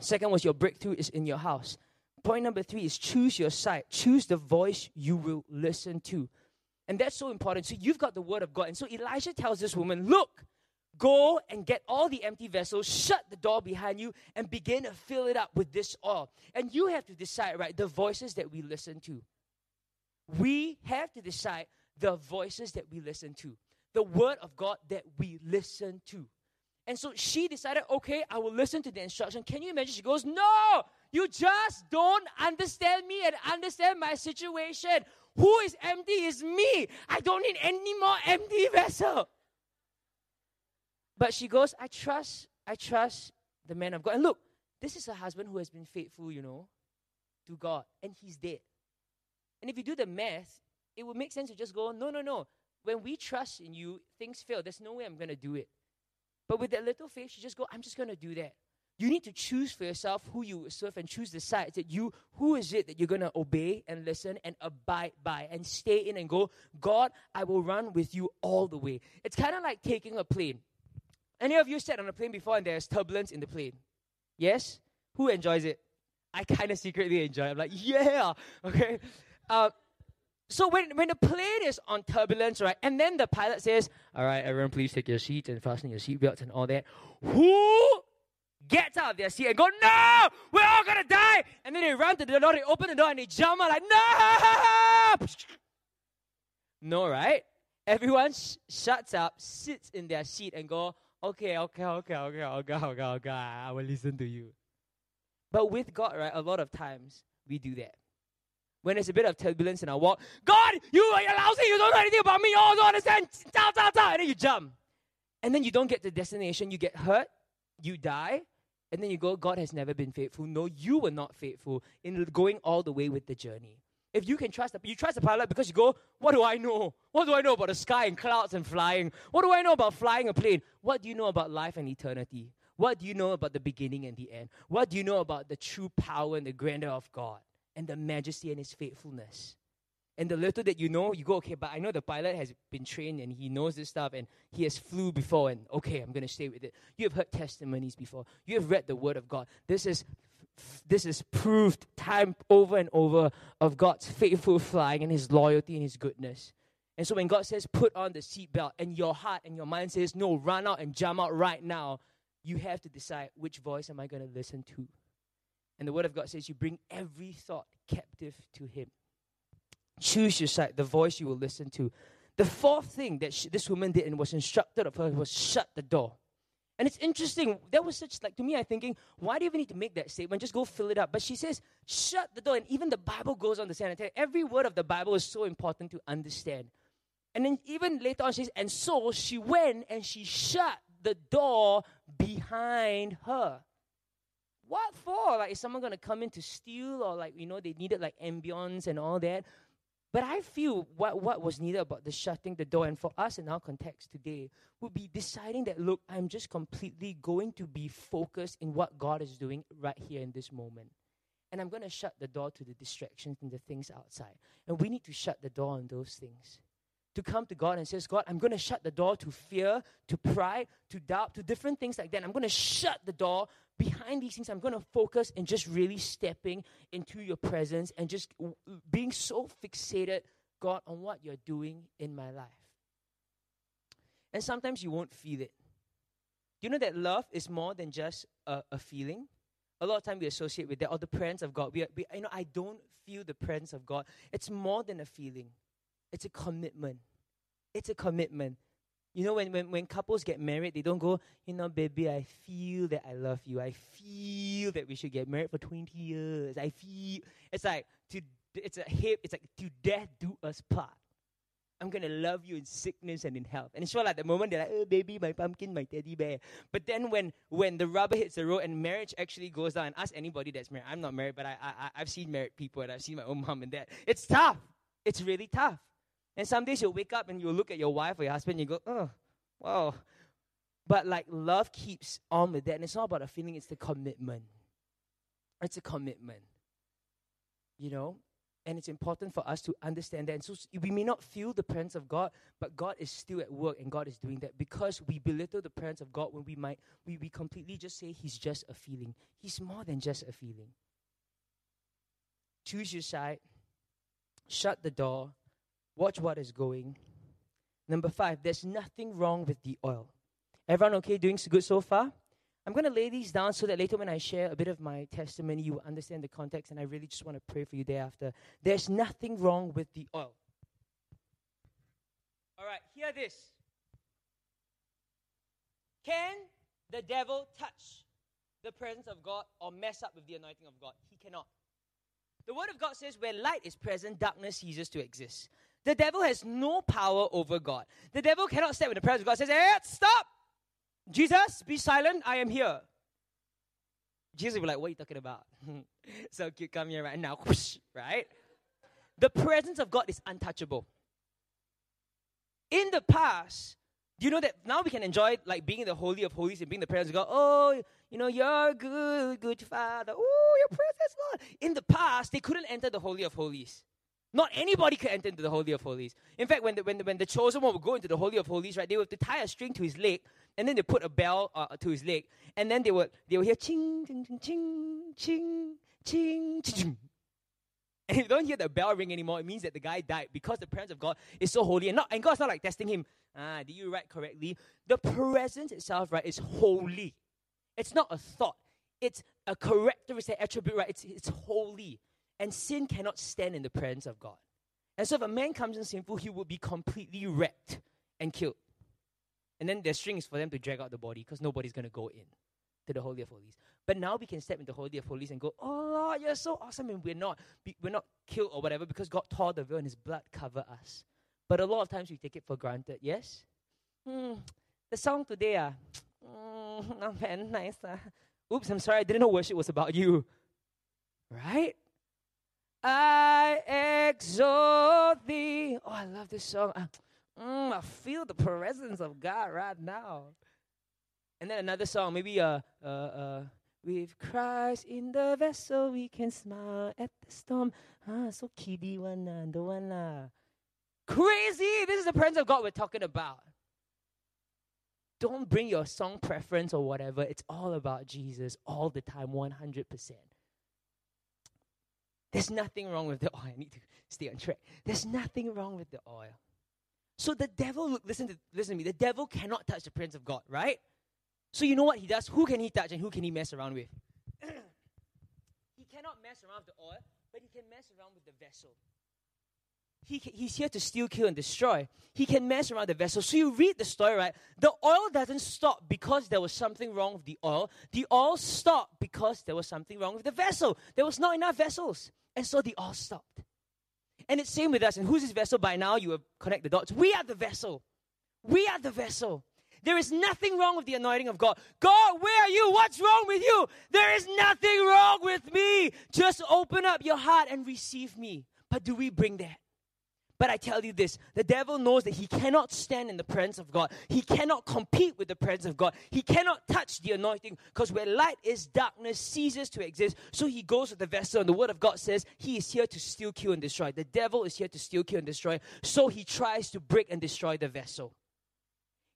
second was your breakthrough is in your house. Point number three is choose your side, choose the voice you will listen to. And that's so important. So you've got the word of God. And so Elijah tells this woman, Look, Go and get all the empty vessels, shut the door behind you, and begin to fill it up with this oil. And you have to decide, right, the voices that we listen to. We have to decide the voices that we listen to, the word of God that we listen to. And so she decided, okay, I will listen to the instruction. Can you imagine? She goes, No, you just don't understand me and understand my situation. Who is empty is me. I don't need any more empty vessel. But she goes, I trust, I trust the man of God. And look, this is a husband who has been faithful, you know, to God, and he's dead. And if you do the math, it would make sense to just go, no, no, no. When we trust in you, things fail. There's no way I'm going to do it. But with that little faith, you just go, I'm just going to do that. You need to choose for yourself who you serve and choose the sides that you, who is it that you're going to obey and listen and abide by and stay in and go, God, I will run with you all the way. It's kind of like taking a plane. Any of you sat on a plane before and there's turbulence in the plane? Yes? Who enjoys it? I kind of secretly enjoy it. I'm like, yeah, okay. Uh, so when, when the plane is on turbulence, right, and then the pilot says, all right, everyone, please take your seats and fasten your seatbelts and all that. Who gets out of their seat and go, no, we're all gonna die. And then they run to the door, they open the door, and they jump out like, no! No, right? Everyone sh- shuts up, sits in their seat, and go, okay, okay, okay, okay, okay, okay, okay, I will listen to you. But with God, right, a lot of times we do that. When there's a bit of turbulence in our walk, God, you are lousy, you don't know anything about me, you don't understand, ta, ta, ta, and then you jump. And then you don't get to destination, you get hurt, you die, and then you go, God has never been faithful. No, you were not faithful in going all the way with the journey. If you can trust the, you trust the pilot because you go, what do I know? What do I know about the sky and clouds and flying? What do I know about flying a plane? What do you know about life and eternity? What do you know about the beginning and the end? What do you know about the true power and the grandeur of God and the majesty and His faithfulness? And the little that you know, you go, okay, but I know the pilot has been trained and he knows this stuff and he has flew before and okay, I'm going to stay with it. You have heard testimonies before. You have read the word of God. This is this is proved time over and over of God's faithful flying and his loyalty and his goodness. And so when God says put on the seatbelt and your heart and your mind says no, run out and jump out right now, you have to decide which voice am I going to listen to. And the word of God says you bring every thought captive to him. Choose your side, the voice you will listen to. The fourth thing that she, this woman did and was instructed of her was shut the door. And it's interesting. That was such like to me. I'm thinking, why do you even need to make that statement? Just go fill it up. But she says, shut the door. And even the Bible goes on to say, and tell you, every word of the Bible is so important to understand. And then even later on, she says, and so she went and she shut the door behind her. What for? Like, is someone gonna come in to steal, or like you know they needed like ambience and all that? But I feel what, what was needed about the shutting the door, and for us in our context today, would be deciding that, look, I'm just completely going to be focused in what God is doing right here in this moment. And I'm going to shut the door to the distractions and the things outside. And we need to shut the door on those things. To come to God and says, God, I'm going to shut the door to fear, to pride, to doubt, to different things like that. I'm going to shut the door behind these things, I'm going to focus and just really stepping into your presence and just being so fixated, God, on what you're doing in my life. And sometimes you won't feel it. You know that love is more than just a, a feeling? A lot of time we associate with that or the presence of God. We, we, you know, I don't feel the presence of God. It's more than a feeling. It's a commitment. It's a commitment. You know, when, when, when couples get married, they don't go, you know, baby, I feel that I love you. I feel that we should get married for 20 years. I feel. It's like, to, it's a hip, it's like, to death do us part. I'm gonna love you in sickness and in health. And it's sure like the moment they're like, oh baby, my pumpkin, my teddy bear. But then when when the rubber hits the road and marriage actually goes down, and ask anybody that's married. I'm not married, but I, I I've seen married people and I've seen my own mom and dad. It's tough. It's really tough. And some days you'll wake up and you'll look at your wife or your husband and you go, oh, wow. But like love keeps on with that. And it's not about a feeling, it's the commitment. It's a commitment. You know? And it's important for us to understand that. And so we may not feel the presence of God, but God is still at work and God is doing that because we belittle the presence of God when we might, we, we completely just say He's just a feeling. He's more than just a feeling. Choose your side, shut the door, Watch what is going. Number five, there's nothing wrong with the oil. Everyone okay doing so good so far? I'm going to lay these down so that later when I share a bit of my testimony, you will understand the context, and I really just want to pray for you thereafter. There's nothing wrong with the oil. All right, hear this. Can the devil touch the presence of God or mess up with the anointing of God? He cannot. The Word of God says, where light is present, darkness ceases to exist. The devil has no power over God. The devil cannot step in the presence of God. Says, "Hey, stop! Jesus, be silent. I am here." Jesus will be like, "What are you talking about?" so cute, come here right now, right? The presence of God is untouchable. In the past, do you know that now we can enjoy like being in the holy of holies and being the presence of God? Oh, you know, you're good, good Father. Oh, your presence, Lord. In the past, they couldn't enter the holy of holies. Not anybody could enter into the Holy of Holies. In fact, when the, when the, when the chosen one would go into the Holy of Holies, right, they would have to tie a string to his leg, and then they put a bell uh, to his leg, and then they would they would hear ching ching ching ching ching ching ching. And if you don't hear the bell ring anymore, it means that the guy died because the presence of God is so holy. And, not, and God's not like testing him. Ah, did you write correctly? The presence itself, right, is holy. It's not a thought. It's a characteristic attribute, right? It's, it's holy. And sin cannot stand in the presence of God. And so if a man comes in sinful, he will be completely wrecked and killed. And then there's strings for them to drag out the body because nobody's going to go in to the Holy of Holies. But now we can step into the Holy of Holies and go, oh Lord, you're so awesome. And we're not, we're not killed or whatever because God tore the veil and his blood covered us. But a lot of times we take it for granted, yes? Hmm, the song today, uh, mm, not very nice. Uh. Oops, I'm sorry, I didn't know worship was about you. Right? I exalt thee. Oh, I love this song. I, mm, I feel the presence of God right now. And then another song, maybe uh, uh, uh, with Christ in the vessel, we can smile at the storm. Ah, so kiddie one, uh, the one lah. Crazy! This is the presence of God we're talking about. Don't bring your song preference or whatever. It's all about Jesus all the time, 100%. There's nothing wrong with the oil. I need to stay on track. There's nothing wrong with the oil. So the devil, look, listen to listen to me. The devil cannot touch the prince of God, right? So you know what he does? Who can he touch and who can he mess around with? he cannot mess around with the oil, but he can mess around with the vessel. He, he's here to steal, kill, and destroy. He can mess around the vessel. So you read the story, right? The oil doesn't stop because there was something wrong with the oil. The oil stopped because there was something wrong with the vessel. There was not enough vessels. And so the oil stopped. And it's same with us. And who's this vessel? By now you connect the dots. We are the vessel. We are the vessel. There is nothing wrong with the anointing of God. God, where are you? What's wrong with you? There is nothing wrong with me. Just open up your heart and receive me. But do we bring that? But I tell you this the devil knows that he cannot stand in the presence of God. He cannot compete with the presence of God. He cannot touch the anointing because where light is, darkness ceases to exist. So he goes with the vessel, and the word of God says he is here to steal, kill, and destroy. The devil is here to steal, kill, and destroy. So he tries to break and destroy the vessel.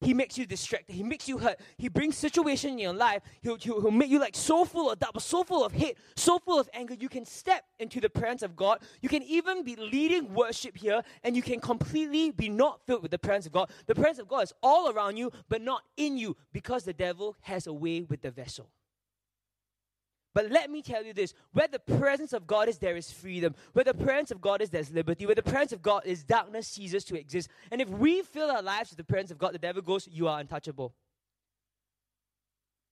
He makes you distracted. He makes you hurt. He brings situation in your life. He'll, he'll, he'll, make you like so full of doubt, so full of hate, so full of anger. You can step into the presence of God. You can even be leading worship here, and you can completely be not filled with the presence of God. The presence of God is all around you, but not in you, because the devil has a way with the vessel. But let me tell you this where the presence of God is, there is freedom. Where the presence of God is, there's liberty. Where the presence of God is, darkness ceases to exist. And if we fill our lives with the presence of God, the devil goes, You are untouchable.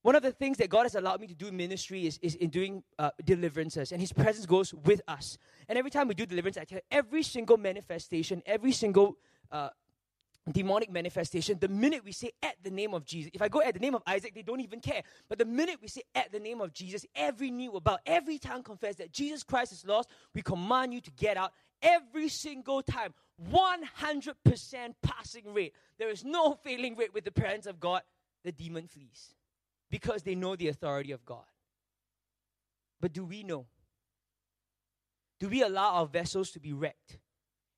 One of the things that God has allowed me to do in ministry is, is in doing uh, deliverances, and His presence goes with us. And every time we do deliverance, I tell you, every single manifestation, every single uh, demonic manifestation, the minute we say at the name of Jesus, if I go at the name of Isaac, they don't even care. But the minute we say at the name of Jesus, every knee will bow, every tongue confess that Jesus Christ is lost, we command you to get out every single time. 100% passing rate. There is no failing rate with the presence of God. The demon flees because they know the authority of God. But do we know? Do we allow our vessels to be wrecked?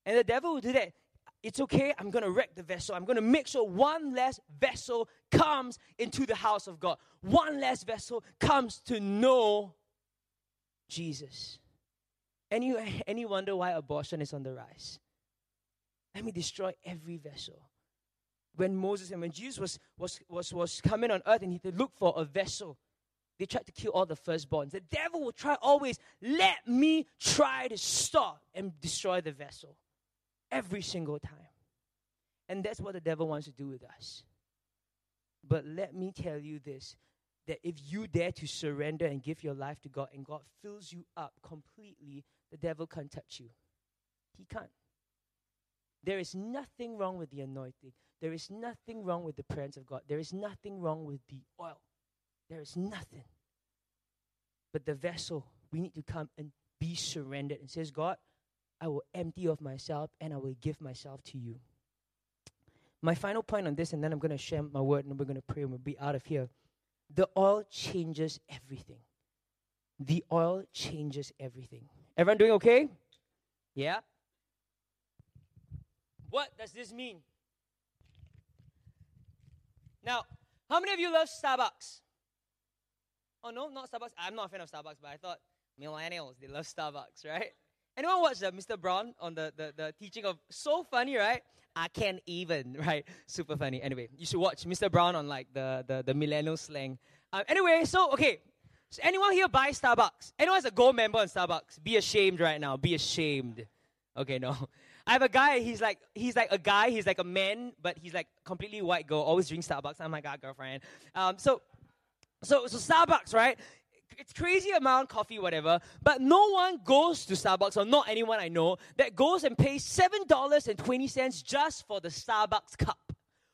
And the devil will do that it's okay, I'm going to wreck the vessel. I'm going to make sure one less vessel comes into the house of God. One less vessel comes to know Jesus. Any, any wonder why abortion is on the rise? Let me destroy every vessel. When Moses and when Jesus was, was, was, was coming on earth and he had to look for a vessel, they tried to kill all the firstborns. The devil will try always, let me try to stop and destroy the vessel every single time. And that's what the devil wants to do with us. But let me tell you this that if you dare to surrender and give your life to God and God fills you up completely, the devil can't touch you. He can't. There is nothing wrong with the anointing. There is nothing wrong with the presence of God. There is nothing wrong with the oil. There is nothing. But the vessel, we need to come and be surrendered and says, God, I will empty of myself and I will give myself to you. My final point on this, and then I'm going to share my word and we're going to pray and we'll be out of here. The oil changes everything. The oil changes everything. Everyone doing okay? Yeah? What does this mean? Now, how many of you love Starbucks? Oh, no, not Starbucks. I'm not a fan of Starbucks, but I thought millennials, they love Starbucks, right? Anyone watch the Mr. Brown on the, the, the teaching of so funny, right? I can't even, right? Super funny. Anyway, you should watch Mr. Brown on like the, the, the millennial slang. Um, anyway, so okay. So anyone here buy Starbucks? Anyone has a gold member on Starbucks? Be ashamed right now. Be ashamed. Okay, no. I have a guy, he's like he's like a guy, he's like a man, but he's like completely white girl, always drink Starbucks. I'm like, God, girlfriend. Um, so so so Starbucks, right? It's crazy amount coffee, whatever. But no one goes to Starbucks, or not anyone I know, that goes and pays seven dollars and twenty cents just for the Starbucks cup.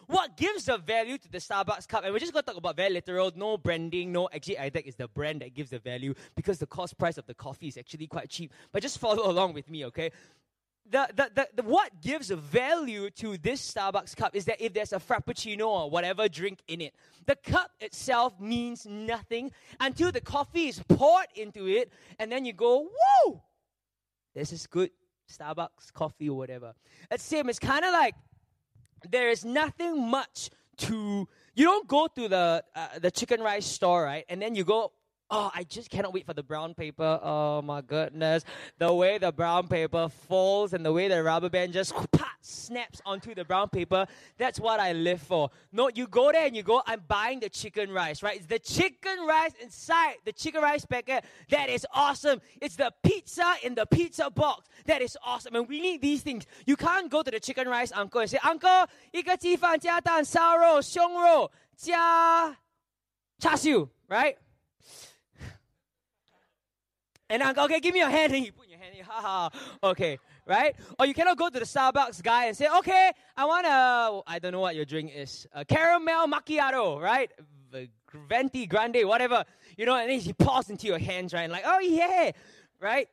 what gives the value to the Starbucks cup? And we're just to talk about very literal, no branding, no. Actually, I think it's the brand that gives the value because the cost price of the coffee is actually quite cheap. But just follow along with me, okay? The, the, the, the, what gives value to this Starbucks cup is that if there's a frappuccino or whatever drink in it, the cup itself means nothing until the coffee is poured into it, and then you go, "Whoa, this is good Starbucks coffee or whatever." It's same. It's kind of like there is nothing much to you don't go to the uh, the chicken rice store right and then you go Oh, I just cannot wait for the brown paper. Oh my goodness. The way the brown paper falls and the way the rubber band just snaps onto the brown paper. That's what I live for. No, you go there and you go, I'm buying the chicken rice, right? It's the chicken rice inside the chicken rice packet. That is awesome. It's the pizza in the pizza box. That is awesome. And we need these things. You can't go to the chicken rice uncle and say, Uncle, 一个鸡饭加蛋烧肉胸肉加叉烧, right? And uncle, okay, give me your hand. And you put your hand in. Okay, right? Or you cannot go to the Starbucks guy and say, okay, I want a, I don't know what your drink is, a caramel macchiato, right? Venti, grande, whatever. You know, and then he pours into your hands, right? And like, oh yeah, right?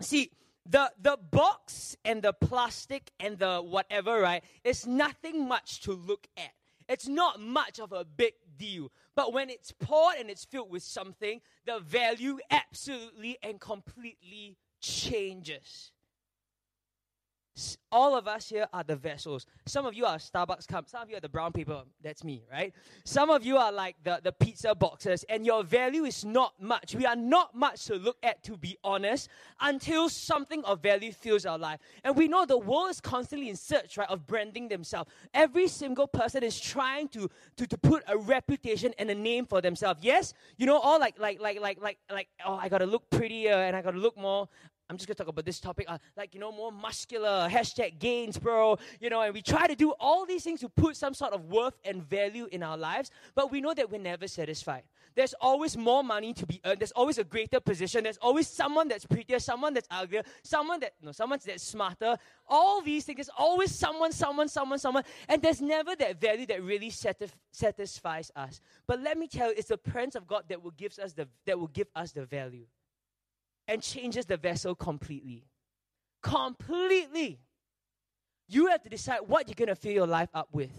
See, the the box and the plastic and the whatever, right? Is nothing much to look at. It's not much of a big deal. But when it's poured and it's filled with something, the value absolutely and completely changes all of us here are the vessels. Some of you are Starbucks cups. Some of you are the brown paper. That's me, right? Some of you are like the, the pizza boxes, and your value is not much. We are not much to look at, to be honest, until something of value fills our life. And we know the world is constantly in search, right, of branding themselves. Every single person is trying to, to, to put a reputation and a name for themselves. Yes, you know, all like like like like like like oh, I gotta look prettier and I gotta look more I'm just gonna talk about this topic, uh, like you know, more muscular hashtag gains, bro. You know, and we try to do all these things to put some sort of worth and value in our lives, but we know that we're never satisfied. There's always more money to be earned. There's always a greater position. There's always someone that's prettier, someone that's uglier, someone that no, someone that's smarter. All these things. There's always someone, someone, someone, someone, and there's never that value that really satisf- satisfies us. But let me tell you, it's the presence of God that will give us the that will give us the value and changes the vessel completely. Completely. You have to decide what you're going to fill your life up with.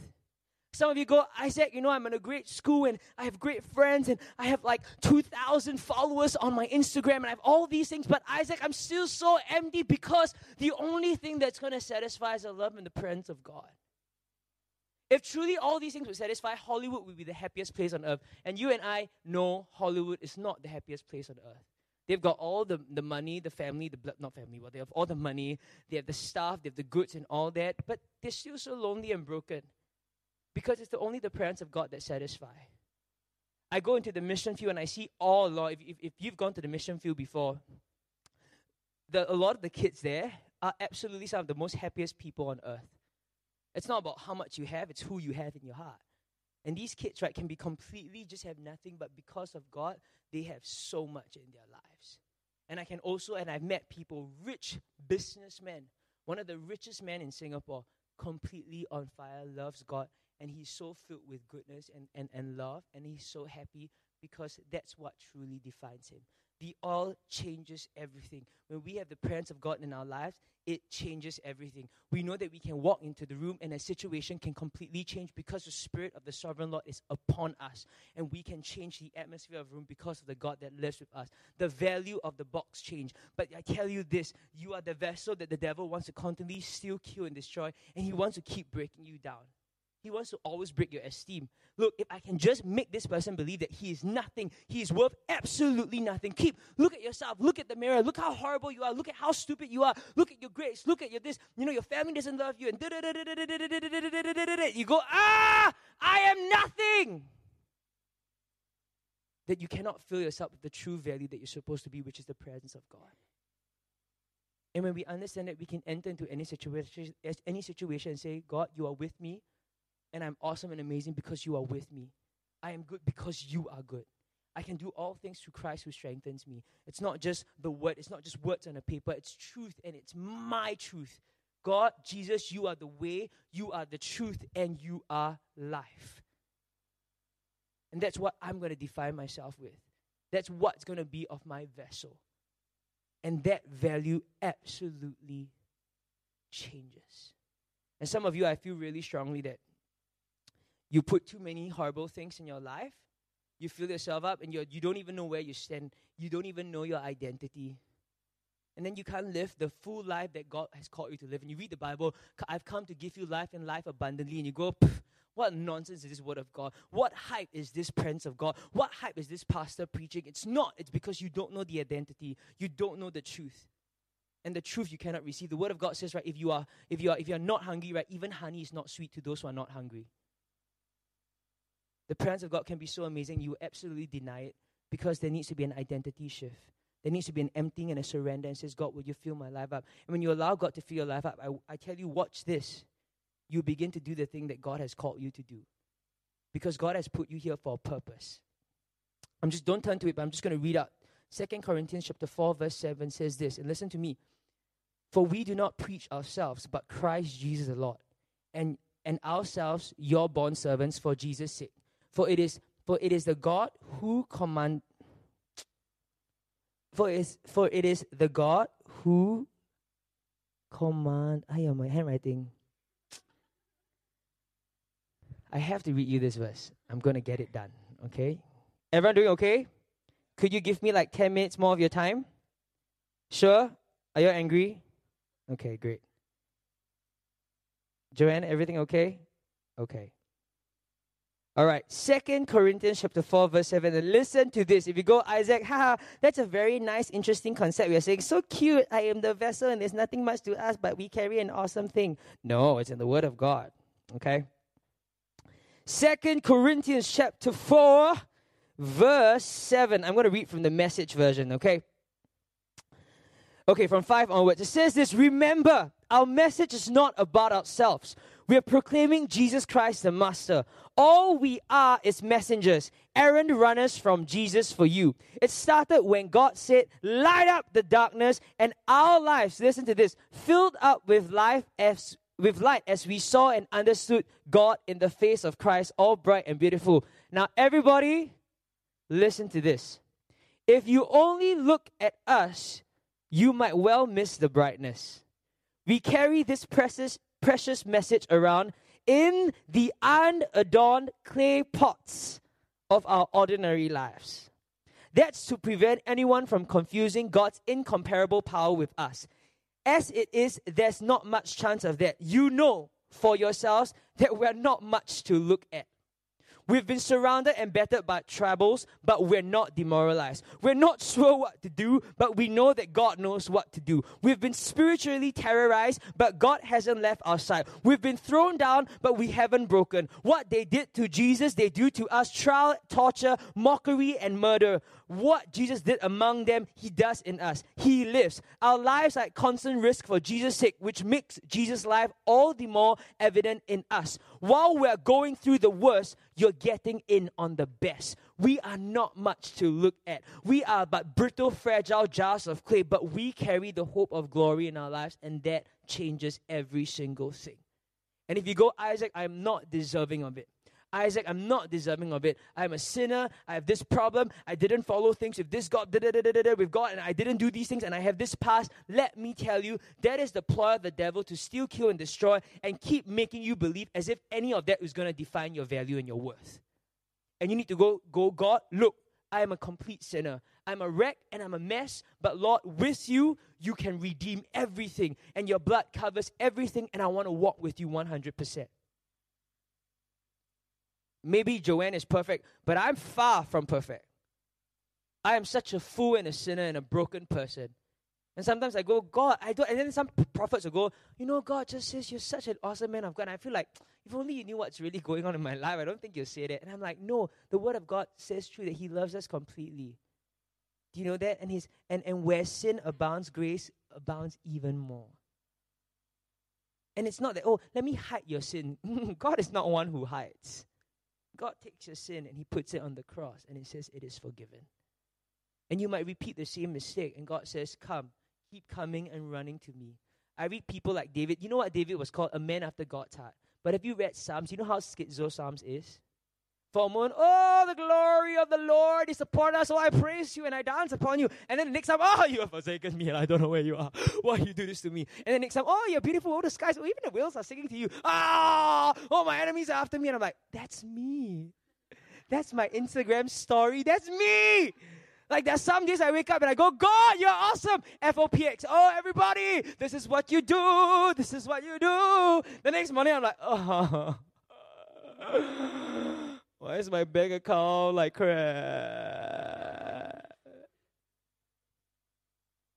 Some of you go, Isaac, you know, I'm in a great school and I have great friends and I have like 2,000 followers on my Instagram and I have all these things, but Isaac, I'm still so empty because the only thing that's going to satisfy is the love and the presence of God. If truly all these things would satisfy, Hollywood would be the happiest place on earth. And you and I know Hollywood is not the happiest place on earth. They've got all the, the money, the family, the blood, not family, but they have all the money, they have the stuff, they have the goods and all that, but they're still so lonely and broken because it's the, only the presence of God that satisfy. I go into the mission field and I see all along, if, if, if you've gone to the mission field before, the, a lot of the kids there are absolutely some of the most happiest people on earth. It's not about how much you have, it's who you have in your heart. And these kids, right, can be completely just have nothing, but because of God, they have so much in their lives. And I can also, and I've met people, rich businessmen, one of the richest men in Singapore, completely on fire, loves God, and he's so filled with goodness and, and, and love, and he's so happy because that's what truly defines him. The oil changes everything. When we have the presence of God in our lives, it changes everything. We know that we can walk into the room and a situation can completely change because the Spirit of the Sovereign Lord is upon us. And we can change the atmosphere of the room because of the God that lives with us. The value of the box change. But I tell you this you are the vessel that the devil wants to constantly steal, kill, and destroy, and he wants to keep breaking you down. He wants to always break your esteem. Look, if I can just make this person believe that he is nothing, he is worth absolutely nothing. Keep, look at yourself, look at the mirror, look how horrible you are, look at how stupid you are, look at your grades, look at your this, you know, your family doesn't love you, and you go, ah, I am nothing. That you cannot fill yourself with the true value that you're supposed to be, which is the presence of God. And when we understand that, we can enter into any situation, any situation and say, God, you are with me and I'm awesome and amazing because you are with me. I am good because you are good. I can do all things through Christ who strengthens me. It's not just the word, it's not just words on a paper, it's truth and it's my truth God, Jesus, you are the way, you are the truth, and you are life. And that's what I'm going to define myself with. That's what's going to be of my vessel. And that value absolutely changes. And some of you, I feel really strongly that you put too many horrible things in your life. You fill yourself up and you're, you don't even know where you stand. You don't even know your identity. And then you can't live the full life that God has called you to live. And you read the Bible, I've come to give you life and life abundantly. And you go, what nonsense is this word of God? What hype is this prince of God? What hype is this pastor preaching? It's not. It's because you don't know the identity. You don't know the truth. And the truth you cannot receive. The word of God says, right, if you are if you are if you are not hungry, right, even honey is not sweet to those who are not hungry. The presence of God can be so amazing, you absolutely deny it because there needs to be an identity shift. There needs to be an emptying and a surrender and says, God, will you fill my life up? And when you allow God to fill your life up, I, I tell you, watch this. You begin to do the thing that God has called you to do. Because God has put you here for a purpose. I'm just, don't turn to it, but I'm just going to read out. Second Corinthians chapter 4, verse 7 says this, and listen to me. For we do not preach ourselves, but Christ Jesus the Lord, and, and ourselves your bond servants for Jesus' sake. For it is for it is the God who command for it is for it is the God who command I am my handwriting. I have to read you this verse. I'm gonna get it done. Okay? Everyone doing okay? Could you give me like 10 minutes more of your time? Sure? Are you angry? Okay, great. Joanne, everything okay? Okay. All right, Second Corinthians chapter 4, verse 7. And listen to this. If you go, Isaac, haha, that's a very nice, interesting concept. We are saying, so cute, I am the vessel, and there's nothing much to us, but we carry an awesome thing. No, it's in the Word of God. Okay? Second Corinthians chapter 4, verse 7. I'm going to read from the message version, okay? Okay, from 5 onwards. It says this Remember, our message is not about ourselves. We are proclaiming Jesus Christ the Master. All we are is messengers, errand runners from Jesus for you. It started when God said, Light up the darkness, and our lives, listen to this, filled up with life as with light as we saw and understood God in the face of Christ, all bright and beautiful. Now, everybody, listen to this. If you only look at us, you might well miss the brightness. We carry this precious, precious message around in the unadorned clay pots of our ordinary lives. That's to prevent anyone from confusing God's incomparable power with us. As it is, there's not much chance of that. You know for yourselves that we're not much to look at. We've been surrounded and battered by troubles, but we're not demoralized. We're not sure what to do, but we know that God knows what to do. We've been spiritually terrorized, but God hasn't left our side. We've been thrown down, but we haven't broken. What they did to Jesus, they do to us trial, torture, mockery, and murder. What Jesus did among them, He does in us. He lives. Our lives are at constant risk for Jesus' sake, which makes Jesus' life all the more evident in us. While we're going through the worst, you're getting in on the best. We are not much to look at. We are but brittle, fragile jars of clay, but we carry the hope of glory in our lives, and that changes every single thing. And if you go, Isaac, I'm not deserving of it. Isaac, I'm not deserving of it. I'm a sinner. I have this problem. I didn't follow things with this God, with God, and I didn't do these things, and I have this past. Let me tell you, that is the ploy of the devil to steal, kill, and destroy, and keep making you believe as if any of that is going to define your value and your worth. And you need to go, go, God, look, I am a complete sinner. I'm a wreck and I'm a mess, but Lord, with you, you can redeem everything, and your blood covers everything, and I want to walk with you 100%. Maybe Joanne is perfect, but I'm far from perfect. I am such a fool and a sinner and a broken person. And sometimes I go, God, I don't. And then some prophets will go, you know, God just says you're such an awesome man of God. And I feel like if only you knew what's really going on in my life, I don't think you'll say that. And I'm like, no, the word of God says true that He loves us completely. Do you know that? And His and and where sin abounds, grace abounds even more. And it's not that oh, let me hide your sin. God is not one who hides. God takes your sin and He puts it on the cross and He says, It is forgiven. And you might repeat the same mistake, and God says, Come, keep coming and running to me. I read people like David. You know what David was called? A man after God's heart. But have you read Psalms? You know how schizo Psalms is? For oh, the glory of the Lord is upon us. So I praise you and I dance upon you. And then the next time, oh, you have forsaken me and I don't know where you are. Why you do this to me? And then next time, oh, you're beautiful. Oh, the skies, oh, even the whales are singing to you. Ah, oh, my enemies are after me. And I'm like, that's me. That's my Instagram story. That's me. Like there's some days I wake up and I go, God, you're awesome. F-O-P-X. Oh, everybody, this is what you do. This is what you do. The next morning I'm like, oh. Why is my bank account like crap?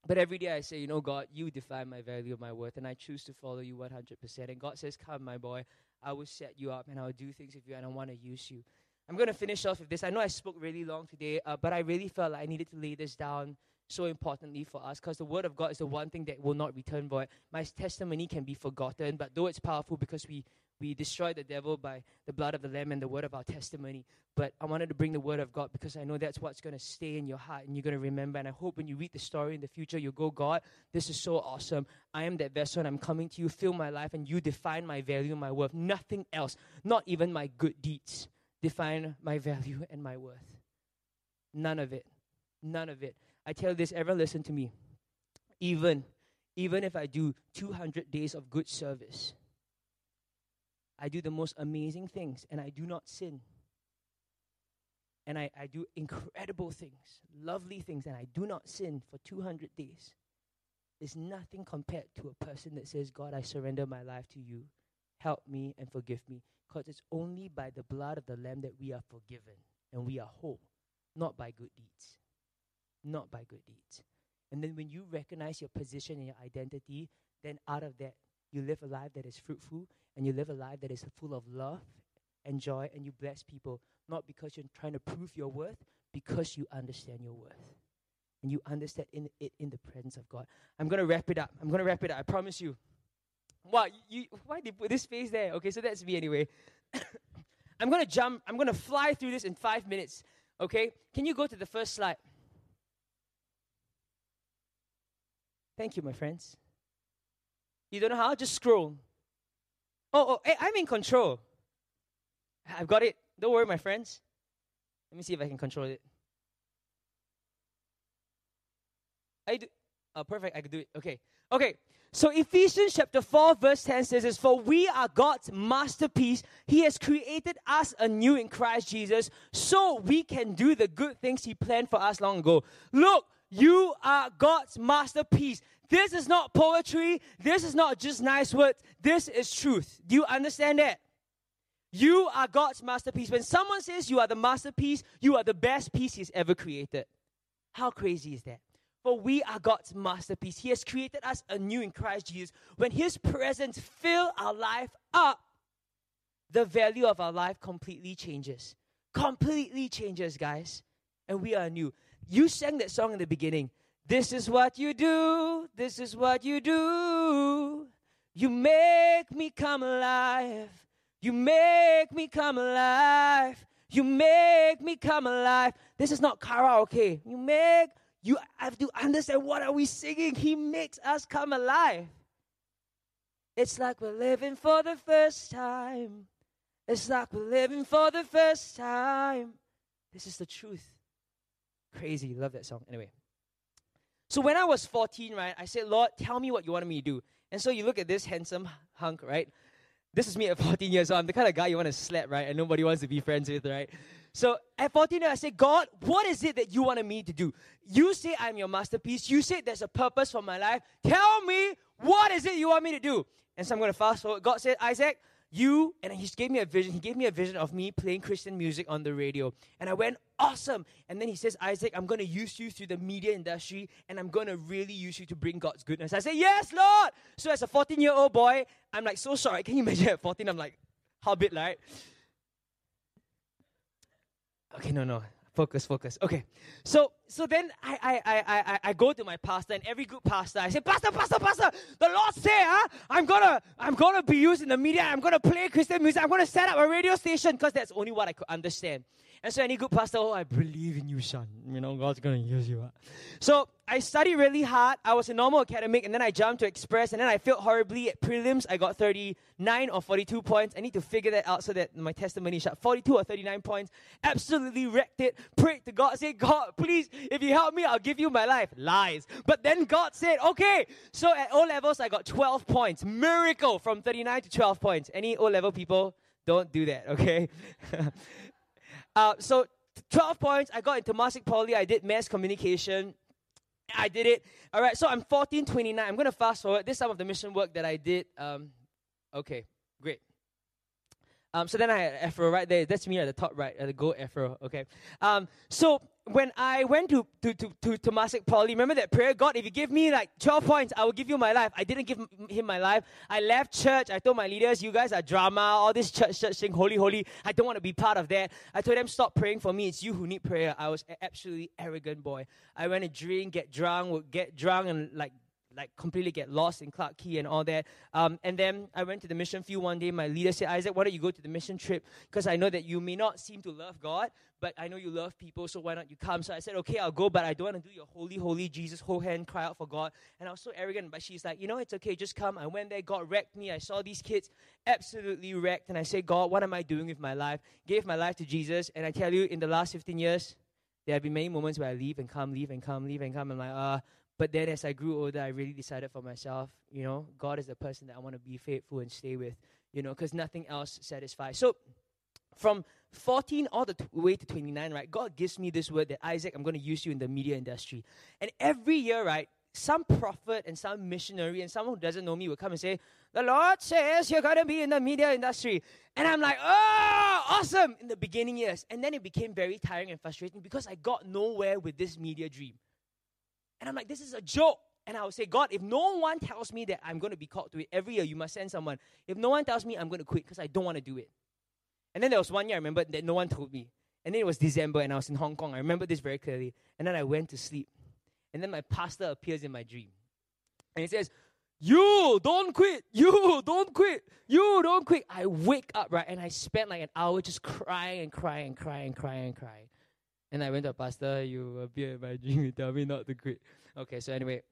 But every day I say, you know, God, you define my value, of my worth, and I choose to follow you 100%. And God says, come, my boy, I will set you up and I will do things with you and I want to use you. I'm going to finish off with this. I know I spoke really long today, uh, but I really felt like I needed to lay this down so importantly for us because the word of God is the one thing that will not return void. My testimony can be forgotten, but though it's powerful because we we destroy the devil by the blood of the lamb and the word of our testimony. But I wanted to bring the word of God because I know that's what's going to stay in your heart and you're going to remember. And I hope when you read the story in the future, you'll go, God, this is so awesome. I am that vessel and I'm coming to you. Fill my life and you define my value, my worth. Nothing else, not even my good deeds, define my value and my worth. None of it. None of it. I tell this, everyone listen to me. Even, even if I do 200 days of good service, I do the most amazing things and I do not sin. And I, I do incredible things, lovely things, and I do not sin for 200 days. Is nothing compared to a person that says, God, I surrender my life to you. Help me and forgive me. Because it's only by the blood of the Lamb that we are forgiven and we are whole, not by good deeds. Not by good deeds. And then when you recognize your position and your identity, then out of that, you live a life that is fruitful and you live a life that is full of love and joy and you bless people, not because you're trying to prove your worth, because you understand your worth. And you understand in it in the presence of God. I'm gonna wrap it up. I'm gonna wrap it up. I promise you. Wow, you, why did put this face there? Okay, so that's me anyway. I'm gonna jump, I'm gonna fly through this in five minutes. Okay? Can you go to the first slide? Thank you, my friends. You don't know how? Just scroll. Oh, oh, hey, I'm in control. I've got it. Don't worry, my friends. Let me see if I can control it. I do. Oh, perfect. I can do it. Okay. Okay. So Ephesians chapter 4, verse 10 says this For we are God's masterpiece. He has created us anew in Christ Jesus so we can do the good things He planned for us long ago. Look, you are God's masterpiece. This is not poetry. This is not just nice words. This is truth. Do you understand that? You are God's masterpiece. When someone says you are the masterpiece, you are the best piece He's ever created. How crazy is that? For we are God's masterpiece. He has created us anew in Christ Jesus. When His presence fill our life up, the value of our life completely changes. Completely changes, guys. And we are new. You sang that song in the beginning. This is what you do. This is what you do. You make me come alive. You make me come alive. You make me come alive. This is not karaoke. You make you have to understand what are we singing? He makes us come alive. It's like we're living for the first time. It's like we're living for the first time. This is the truth. Crazy. Love that song. Anyway. So when I was 14, right, I said, Lord, tell me what you wanted me to do. And so you look at this handsome hunk, right? This is me at 14 years old. I'm the kind of guy you want to slap, right? And nobody wants to be friends with, right? So at 14, I said, God, what is it that you wanted me to do? You say I'm your masterpiece. You say there's a purpose for my life. Tell me, what is it you want me to do? And so I'm going to fast forward. God said, Isaac, you, and he gave me a vision. He gave me a vision of me playing Christian music on the radio. And I went, awesome. And then he says, Isaac, I'm going to use you through the media industry and I'm going to really use you to bring God's goodness. I said yes, Lord. So as a 14 year old boy, I'm like, so sorry. Can you imagine at 14? I'm like, how big, right? Okay, no, no. Focus, focus. Okay. So so then I I I I, I go to my pastor and every good pastor, I say, Pastor, Pastor, Pastor, the Lord say, huh? I'm gonna I'm gonna be used in the media, I'm gonna play Christian music, I'm gonna set up a radio station, because that's only what I could understand. And so any good pastor, oh, I believe in you, son. You know, God's going to use you. So I studied really hard. I was a normal academic, and then I jumped to express, and then I failed horribly at prelims. I got 39 or 42 points. I need to figure that out so that my testimony shot 42 or 39 points. Absolutely wrecked it. Prayed to God, say, God, please, if you help me, I'll give you my life. Lies. But then God said, okay. So at O levels, I got 12 points. Miracle from 39 to 12 points. Any O level people? Don't do that, okay? uh, so 12 points. I got into Temasek Poly. I did mass communication. I did it. All right, so I'm 14, 29. I'm going to fast forward. This is some of the mission work that I did. Um, okay, great. Um, so then I had Afro right there. That's me at the top right, at the Go Afro. Okay. Um, so when I went to, to, to, to Temasek Poly, remember that prayer? God, if you give me like 12 points, I will give you my life. I didn't give him my life. I left church. I told my leaders, you guys are drama, all this church, church thing, holy, holy. I don't want to be part of that. I told them, stop praying for me. It's you who need prayer. I was an absolutely arrogant boy. I went to drink, get drunk, would get drunk and like like completely get lost in Clarke Quay and all that. Um, and then I went to the mission field one day. My leader said, Isaac, why don't you go to the mission trip? Because I know that you may not seem to love God, but I know you love people, so why don't you come? So I said, okay, I'll go, but I don't want to do your holy, holy Jesus, whole hand, cry out for God. And I was so arrogant, but she's like, you know, it's okay, just come. I went there, God wrecked me. I saw these kids absolutely wrecked, and I said, God, what am I doing with my life? Gave my life to Jesus, and I tell you, in the last 15 years, there have been many moments where I leave and come, leave and come, leave and come. I'm like, uh, but then as I grew older, I really decided for myself, you know, God is the person that I want to be faithful and stay with, you know, because nothing else satisfies. So from 14 all the t- way to 29, right, God gives me this word that Isaac, I'm going to use you in the media industry. And every year, right, some prophet and some missionary and someone who doesn't know me will come and say, The Lord says you're going to be in the media industry. And I'm like, Oh, awesome in the beginning years. And then it became very tiring and frustrating because I got nowhere with this media dream. And I'm like, this is a joke. And I would say, God, if no one tells me that I'm going to be called to it every year, you must send someone. If no one tells me, I'm going to quit because I don't want to do it. And then there was one year I remember that no one told me. And then it was December and I was in Hong Kong. I remember this very clearly. And then I went to sleep. And then my pastor appears in my dream. And he says, You don't quit. You don't quit. You don't quit. I wake up, right? And I spent like an hour just crying and crying and crying and crying and crying. And I went to a pastor, you appear in my dream, you tell me not to quit. Okay, so anyway,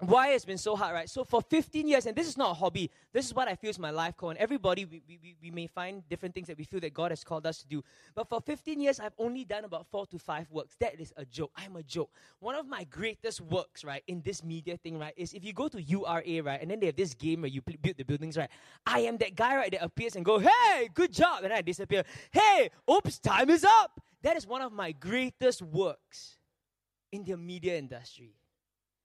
why it's been so hard, right? So for 15 years, and this is not a hobby, this is what I feel is my life call. And everybody, we, we, we may find different things that we feel that God has called us to do. But for 15 years, I've only done about four to five works. That is a joke. I'm a joke. One of my greatest works, right, in this media thing, right, is if you go to URA, right, and then they have this game where you build the buildings, right, I am that guy, right, that appears and go, hey, good job, and I disappear. Hey, oops, time is up. That is one of my greatest works in the media industry.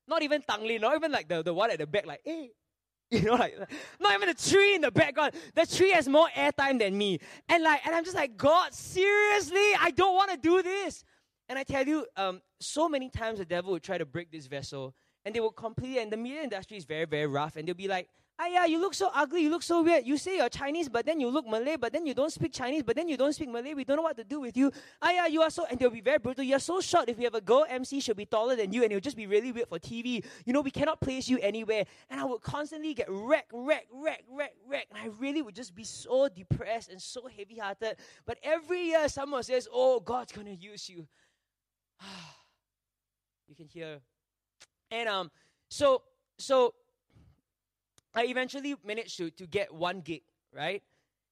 Not even Tanglin, not even like the, the one at the back, like, hey, you know, like not even the tree in the background. The tree has more airtime than me. And like, and I'm just like, God, seriously, I don't want to do this. And I tell you, um, so many times the devil would try to break this vessel, and they will completely. And the media industry is very, very rough, and they'll be like, Ah, yeah, you look so ugly, you look so weird. You say you're Chinese, but then you look Malay, but then you don't speak Chinese, but then you don't speak Malay. We don't know what to do with you. Ah, yeah, you are so, and they'll be very brutal. You're so short. If we have a girl MC, she'll be taller than you, and it'll just be really weird for TV. You know, we cannot place you anywhere. And I would constantly get wrecked, wrecked, wrecked, wrecked, wrecked. And I really would just be so depressed and so heavy hearted. But every year, someone says, Oh, God's going to use you. you can hear. And um, so, so I eventually managed to, to get one gig, right?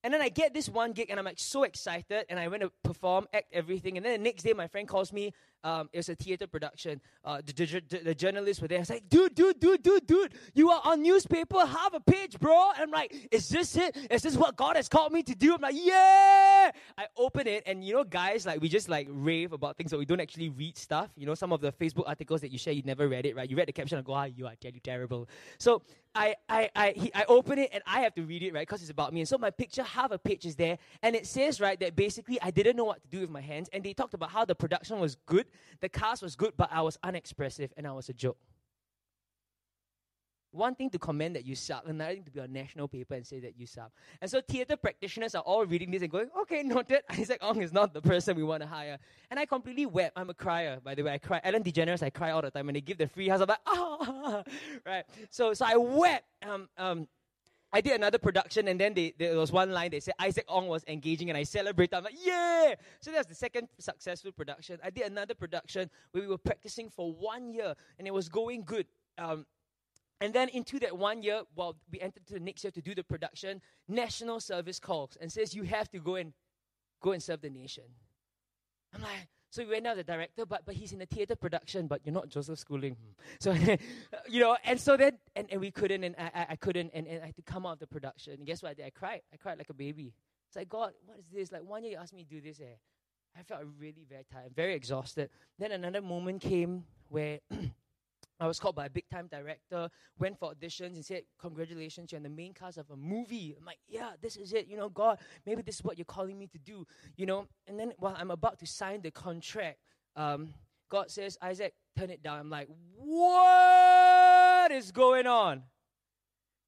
And then I get this one gig and I'm like so excited and I went to perform, act everything. And then the next day my friend calls me um, it was a theater production. Uh, the, the, the, journalists were there. I was like, dude, dude, dude, dude, dude, you are on newspaper, half a page, bro. And I'm like, is this it? Is this what God has called me to do? I'm like, yeah. I open it, and you know, guys, like we just like rave about things, but we don't actually read stuff. You know, some of the Facebook articles that you share, you never read it, right? You read the caption and go, ah, you are you terrible. So I, I, I, he, I open it and I have to read it, right? Because it's about me. And so my picture, half a page is there, and it says, right, that basically I didn't know what to do with my hands, and they talked about how the production was good the cast was good, but I was unexpressive and I was a joke. One thing to comment that you suck, another thing to be on national paper and say that you suck. And so theater practitioners are all reading this and going, okay, noted. Isaac Ong is not the person we want to hire. And I completely wept. I'm a crier, by the way. I cry. Ellen DeGeneres, I cry all the time. When they give the free house, I'm like, ah, right. So, so I wept. Um, um, I did another production, and then they, there was one line they said Isaac Ong was engaging, and I celebrated. I'm like, yeah! So that's the second successful production. I did another production where we were practicing for one year, and it was going good. Um, and then into that one year, while we entered to the next year to do the production, national service calls and says you have to go and go and serve the nation. I'm like, so we went down the director, but but he's in a theater production, but you're not Joseph Schooling. So you know, and so then and, and we couldn't and I, I couldn't and, and I had to come out of the production. And guess what I did? I cried. I cried like a baby. It's like God, what is this? Like one year you asked me to do this eh. I felt really very tired, very exhausted. Then another moment came where I was called by a big time director, went for auditions and said, Congratulations, you're in the main cast of a movie. I'm like, Yeah, this is it. You know, God, maybe this is what you're calling me to do. You know, and then while I'm about to sign the contract, um, God says, Isaac, turn it down. I'm like, What is going on?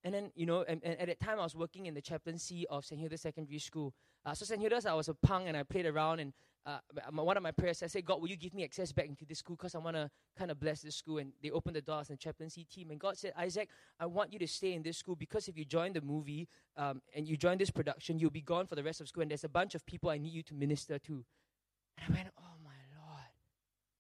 And then, you know, and, and at that time I was working in the chaplaincy of St. Hilda's Secondary School. Uh, so St. Hilda's, I was a punk and I played around and uh, one of my prayers, I said, God, will you give me access back into this school because I want to kind of bless this school. And they opened the doors and the chaplaincy team. And God said, Isaac, I want you to stay in this school because if you join the movie um, and you join this production, you'll be gone for the rest of school. And there's a bunch of people I need you to minister to. And I went, oh my Lord.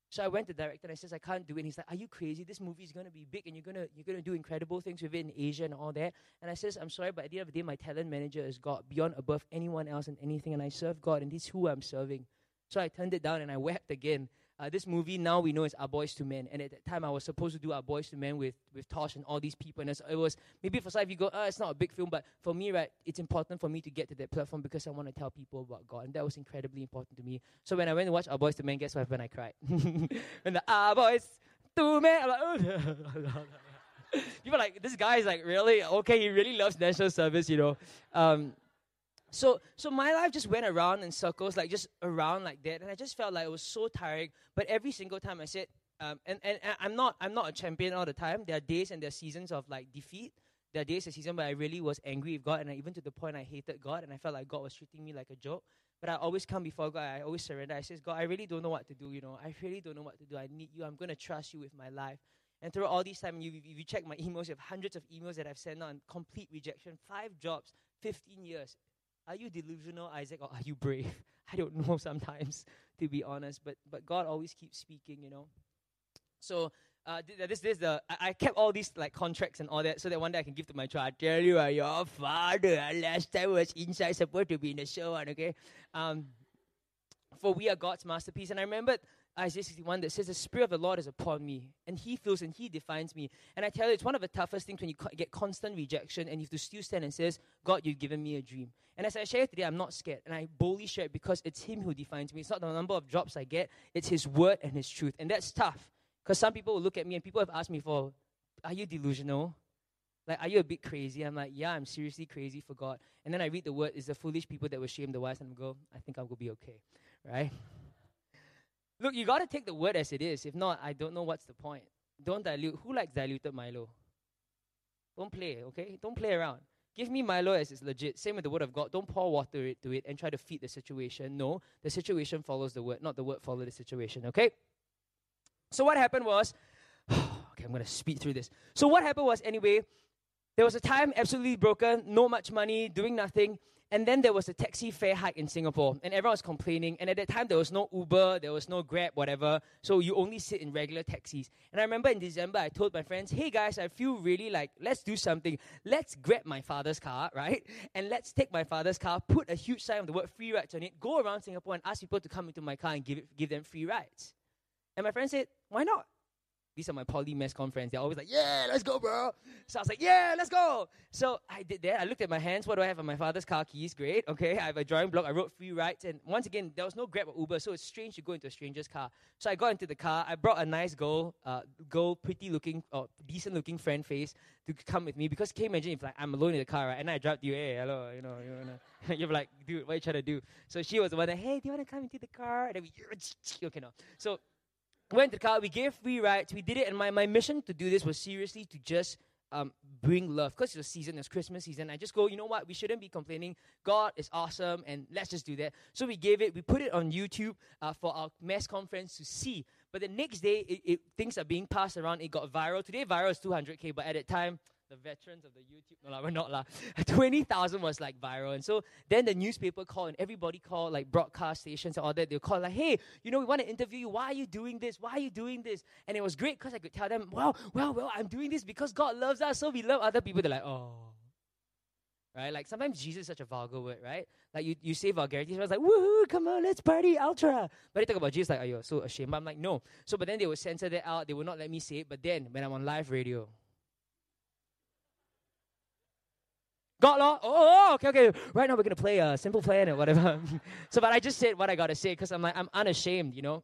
So I went to the director and I says, I can't do it. And he's like, are you crazy? This movie is going to be big and you're going to you're gonna do incredible things with it in Asia and all that. And I says, I'm sorry, but at the end of the day, my talent manager is God beyond above anyone else and anything. And I serve God and this is who I'm serving. So I turned it down and I wept again. Uh, this movie now we know is Our Boys to Men, and at that time I was supposed to do Our Boys to Men with with Tosh and all these people, and it was maybe for some of you go, oh, it's not a big film, but for me, right, it's important for me to get to that platform because I want to tell people about God, and that was incredibly important to me. So when I went to watch Our Boys to Men, guess what happened? I cried. when the Our Boys to Men, people like this guy is like really okay. He really loves national service, you know. Um, so, so my life just went around in circles, like just around like that, and I just felt like it was so tiring. But every single time I said, um, and, and, and I'm not I'm not a champion all the time. There are days and there are seasons of like defeat. There are days and seasons where I really was angry with God, and I, even to the point I hated God, and I felt like God was treating me like a joke. But I always come before God. I always surrender. I says, God, I really don't know what to do. You know, I really don't know what to do. I need you. I'm to trust you with my life. And through all these time, you, you check my emails, you have hundreds of emails that I've sent on complete rejection. Five jobs, 15 years. Are you delusional, Isaac, or are you brave? I don't know sometimes, to be honest. But but God always keeps speaking, you know. So uh, this this the I, I, kept all these like contracts and all that so that one day I can give to my child. I tell you, uh, your father uh, last time was inside supposed to be in the show, okay. Um, for we are God's masterpiece, and I remembered Isaiah 61 that says, The Spirit of the Lord is upon me, and He fills and He defines me. And I tell you, it's one of the toughest things when you get constant rejection and you have to still stand and says, God, you've given me a dream. And as I share today, I'm not scared, and I boldly share it because it's Him who defines me. It's not the number of jobs I get, it's His word and His truth. And that's tough because some people will look at me and people have asked me for, Are you delusional? Like, are you a bit crazy? I'm like, yeah, I'm seriously crazy for God. And then I read the word, it's the foolish people that will shame the wise, and I go, I think I will be okay, right? Look, you got to take the word as it is. If not, I don't know what's the point. Don't dilute. Who likes diluted Milo? Don't play, okay? Don't play around. Give me Milo as it's legit. Same with the word of God. Don't pour water it to it and try to feed the situation. No, the situation follows the word, not the word follow the situation, okay? So what happened was, okay, I'm going to speed through this. So what happened was, anyway, there was a time absolutely broken, no much money, doing nothing. And then there was a taxi fare hike in Singapore, and everyone was complaining. And at that time, there was no Uber, there was no Grab, whatever. So you only sit in regular taxis. And I remember in December, I told my friends, hey guys, I feel really like, let's do something. Let's grab my father's car, right? And let's take my father's car, put a huge sign of the word free rides on it, go around Singapore and ask people to come into my car and give, it, give them free rides. And my friend said, why not? These are my poly mass friends. They're always like, yeah, let's go, bro. So I was like, yeah, let's go. So I did that. I looked at my hands. What do I have on my father's car keys? Great. Okay. I have a drawing block. I wrote free rides. And once again, there was no Grab or Uber. So it's strange to go into a stranger's car. So I got into the car. I brought a nice girl, uh, girl, pretty looking, or decent looking friend face to come with me. Because can you imagine if like I'm alone in the car, right? And I dropped you, hey, hello, you know, you know. You're like, dude, what are you trying to do? So she was the one that, hey, do you want to come into the car? And then we, okay, no. So went to the car, we gave free rides, we did it, and my, my mission to do this was seriously to just um, bring love. Because it's a season, it's Christmas season. I just go, you know what, we shouldn't be complaining. God is awesome, and let's just do that. So we gave it, we put it on YouTube uh, for our mass conference to see. But the next day, it, it, things are being passed around. It got viral. Today, viral is 200K, but at that time, the veterans of the YouTube. No, la, we're not. La. 20,000 was like viral. And so then the newspaper called and everybody called, like broadcast stations and all that. They call like, hey, you know, we want to interview you. Why are you doing this? Why are you doing this? And it was great because I could tell them, well, well, well, I'm doing this because God loves us. So we love other people. They're like, oh. Right? Like sometimes Jesus is such a vulgar word, right? Like you, you say vulgarity, so I was like, woohoo, come on, let's party, ultra. But they talk about Jesus like, are you so ashamed? But I'm like, no. So, but then they would censor that out. They would not let me say it. But then when I'm on live radio, God law. Oh, oh, oh, okay, okay. Right now we're gonna play a simple plan or whatever. so, but I just said what I gotta say because I'm like I'm unashamed, you know.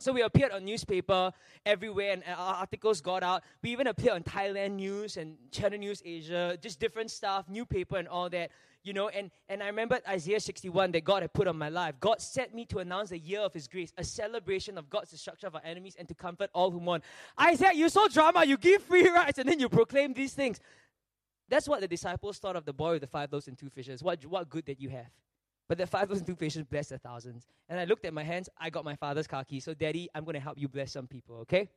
So we appeared on newspaper everywhere, and our articles got out. We even appeared on Thailand News and Channel News Asia, just different stuff, new paper and all that, you know. And and I remember Isaiah 61 that God had put on my life. God sent me to announce the year of His grace, a celebration of God's destruction of our enemies, and to comfort all who mourn. Isaiah, you so drama. You give free rights, and then you proclaim these things. That's what the disciples thought of the boy with the five loaves and two fishes. What, what good did you have? But the five loaves and two fishes blessed the thousands. And I looked at my hands, I got my father's key. So, Daddy, I'm going to help you bless some people, okay?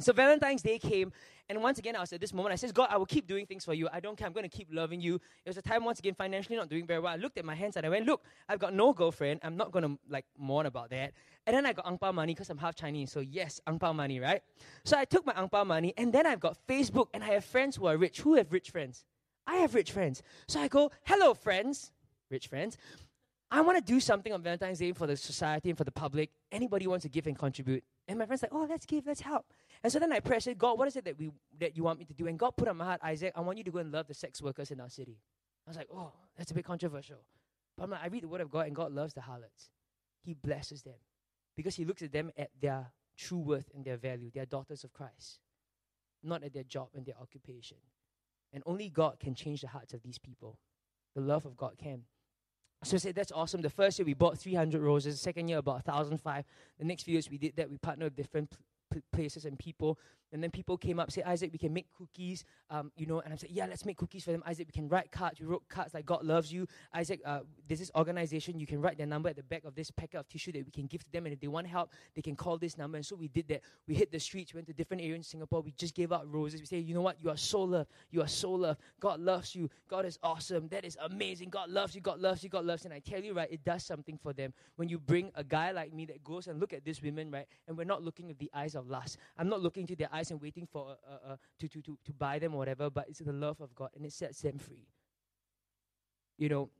So Valentine's Day came, and once again, I was at this moment. I says, God, I will keep doing things for you. I don't care. I'm going to keep loving you. It was a time, once again, financially not doing very well. I looked at my hands and I went, Look, I've got no girlfriend. I'm not going to like mourn about that. And then I got ang pao money because I'm half Chinese. So yes, ang pao money, right? So I took my ang pao money, and then I've got Facebook, and I have friends who are rich. Who have rich friends? I have rich friends. So I go, Hello, friends, rich friends. I want to do something on Valentine's Day for the society and for the public. Anybody wants to give and contribute? And my friends like, oh, let's give, let's help. And so then I prayed, I said, God, what is it that we that you want me to do? And God put on my heart, Isaac, I want you to go and love the sex workers in our city. I was like, oh, that's a bit controversial. But I'm like, I read the word of God, and God loves the harlots. He blesses them because He looks at them at their true worth and their value. They are daughters of Christ, not at their job and their occupation. And only God can change the hearts of these people. The love of God can. So I said, that's awesome. The first year we bought 300 roses. Second year about 1,005. The next few years we did that. We partnered with different places and people. And then people came up, say, Isaac, we can make cookies, um, you know. And I said, yeah, let's make cookies for them. Isaac, we can write cards. We wrote cards like God loves you. Isaac, uh, this organization. You can write their number at the back of this packet of tissue that we can give to them. And if they want help, they can call this number. And so we did that. We hit the streets, went to different areas in Singapore. We just gave out roses. We say, you know what? You are so loved. You are so loved. God loves you. God is awesome. That is amazing. God loves you. God loves you. God loves you. And I tell you, right, it does something for them when you bring a guy like me that goes and look at these women, right, and we're not looking with the eyes of lust. I'm not looking to their eyes and waiting for uh, uh, to, to, to, to buy them or whatever, but it's the love of God and it sets them free. You know,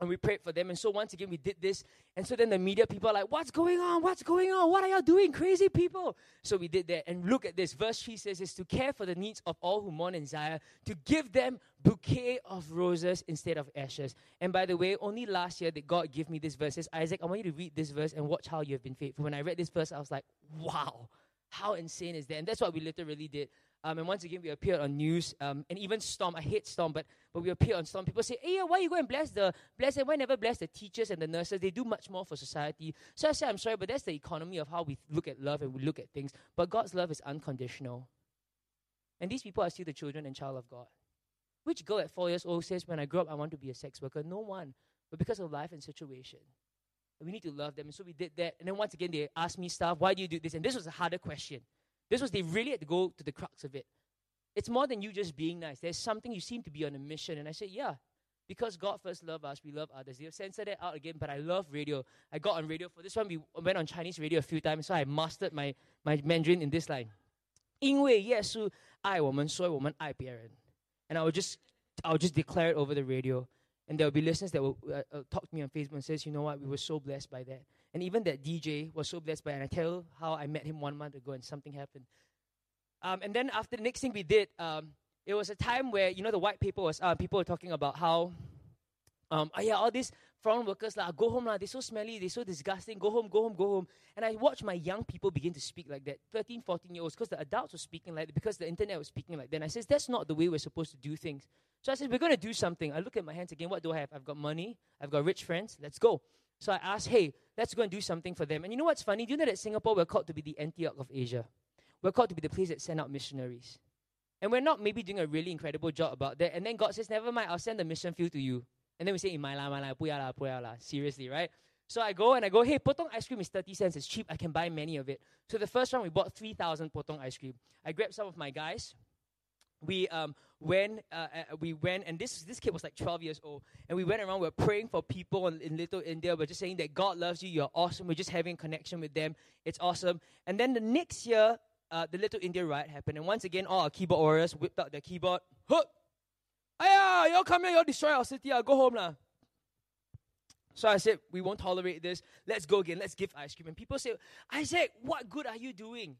and we prayed for them. And so once again, we did this. And so then the media people are like, What's going on? What's going on? What are y'all doing? Crazy people. So we did that. And look at this. Verse 3 says, is to care for the needs of all who mourn in Zion, to give them bouquet of roses instead of ashes. And by the way, only last year did God give me this verse. Says, Isaac, I want you to read this verse and watch how you have been faithful. When I read this verse, I was like, Wow. How insane is that? And that's what we literally did. Um, and once again, we appeared on news um, and even Stomp. I hate Stomp, but but we appeared on Stomp. People say, "Hey, why you go and bless the bless them? Why never bless the teachers and the nurses? They do much more for society." So I say, "I'm sorry, but that's the economy of how we look at love and we look at things. But God's love is unconditional, and these people are still the children and child of God. Which girl at four years old says, "When I grow up, I want to be a sex worker"? No one, but because of life and situation We need to love them. And so we did that. And then once again, they asked me stuff. Why do you do this? And this was a harder question. This was, they really had to go to the crux of it. It's more than you just being nice. There's something you seem to be on a mission. And I said, yeah, because God first loved us, we love others. They'll censor that out again, but I love radio. I got on radio for this one. We went on Chinese radio a few times, so I mastered my, my Mandarin in this line. 因为耶稣爱我们，所以我们爱别人. And I would just, I would just declare it over the radio. And there will be listeners that will uh, uh, talk to me on Facebook and says, you know what, we were so blessed by that. And even that DJ was so blessed by it. And I tell how I met him one month ago and something happened. Um, and then after the next thing we did, um, it was a time where, you know, the white paper was, uh, people were talking about how, um, oh yeah, all these foreign workers, like, go home, la, they're so smelly, they're so disgusting, go home, go home, go home. And I watched my young people begin to speak like that, 13, 14 year olds, because the adults were speaking like that, because the internet was speaking like that. And I says, that's not the way we're supposed to do things. So I said, we're going to do something. I look at my hands again, what do I have? I've got money, I've got rich friends, let's go. So I asked, hey, let's go and do something for them. And you know what's funny? Do you know that Singapore, we're called to be the Antioch of Asia? We're called to be the place that send out missionaries. And we're not maybe doing a really incredible job about that. And then God says, never mind, I'll send the mission field to you. And then we say, in my la, my. Seriously, right? So I go and I go, hey, potong ice cream is 30 cents. It's cheap. I can buy many of it. So the first round, we bought 3,000 potong ice cream. I grabbed some of my guys. we um, went, uh, uh, we went, and this this kid was like 12 years old, and we went around. We are praying for people in, in Little India. We're just saying that God loves you. You're awesome. We're just having connection with them. It's awesome. And then the next year, uh, the Little India riot happened, and once again, all our keyboard warriors whipped out their keyboard. Aya, y'all come here, y'all destroy our city. I'll go home lah. So I said, we won't tolerate this. Let's go again. Let's give ice cream. And people say, Isaac, what good are you doing?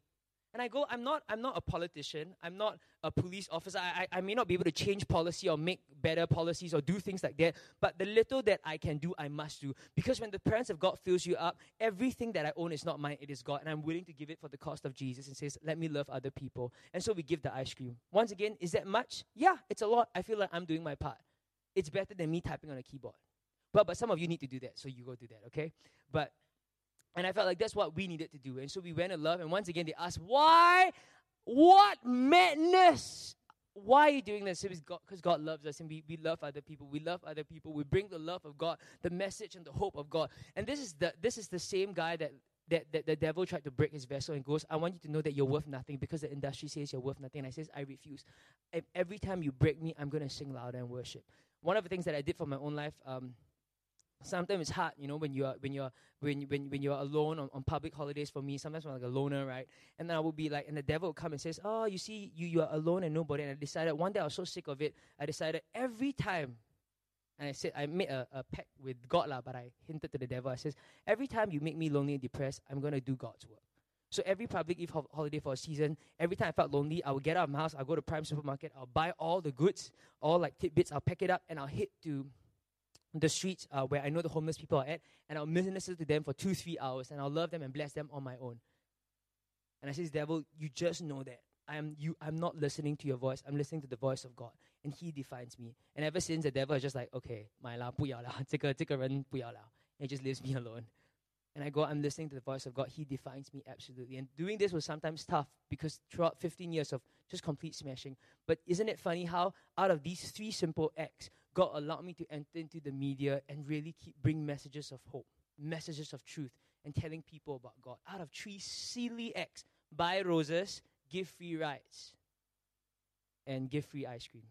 And I go, I'm not, I'm not a politician. I'm not a police officer. I, I, I, may not be able to change policy or make better policies or do things like that. But the little that I can do, I must do. Because when the presence of God fills you up, everything that I own is not mine, it is God. And I'm willing to give it for the cost of Jesus and says, let me love other people. And so we give the ice cream. Once again, is that much? Yeah, it's a lot. I feel like I'm doing my part. It's better than me typing on a keyboard. But, but some of you need to do that, so you go do that, okay? But and I felt like that's what we needed to do. And so we went in love. And once again, they asked, why? What madness? Why are you doing this? Because God, God loves us and we, we love other people. We love other people. We bring the love of God, the message and the hope of God. And this is the, this is the same guy that, that, that the devil tried to break his vessel and goes, I want you to know that you're worth nothing because the industry says you're worth nothing. And I says, I refuse. Every time you break me, I'm going to sing louder and worship. One of the things that I did for my own life, um, sometimes it's hard, you know, when you're when you're when when when you're alone on, on public holidays. For me, sometimes I'm like a loner, right? And then I would be like, and the devil would come and says, "Oh, you see, you you are alone and nobody." And I decided one day I was so sick of it. I decided every time, and I said I made a, a pact with God lah, but I hinted to the devil. I says, every time you make me lonely and depressed, I'm gonna do God's work. So every public eve ho- holiday for a season, every time I felt lonely, I would get out of my house, I'll go to Prime Supermarket, I'll buy all the goods, all like tidbits, I'll pack it up, and I'll hit to the streets uh, where I know the homeless people are at, and I'll minister to them for two, three hours, and I'll love them and bless them on my own. And I says, Devil, you just know that I am you. I'm not listening to your voice. I'm listening to the voice of God, and He defines me. And ever since, the devil is just like, okay, 买啦，不要啦，这个这个人不要啦. And he just leaves me alone. And I go, I'm listening to the voice of God. He defines me absolutely. And doing this was sometimes tough because throughout 15 years of just complete smashing. But isn't it funny how out of these three simple acts, God allowed me to enter into the media and really keep bring messages of hope, messages of truth, and telling people about God. Out of three silly acts, buy roses, give free rides, and give free ice cream.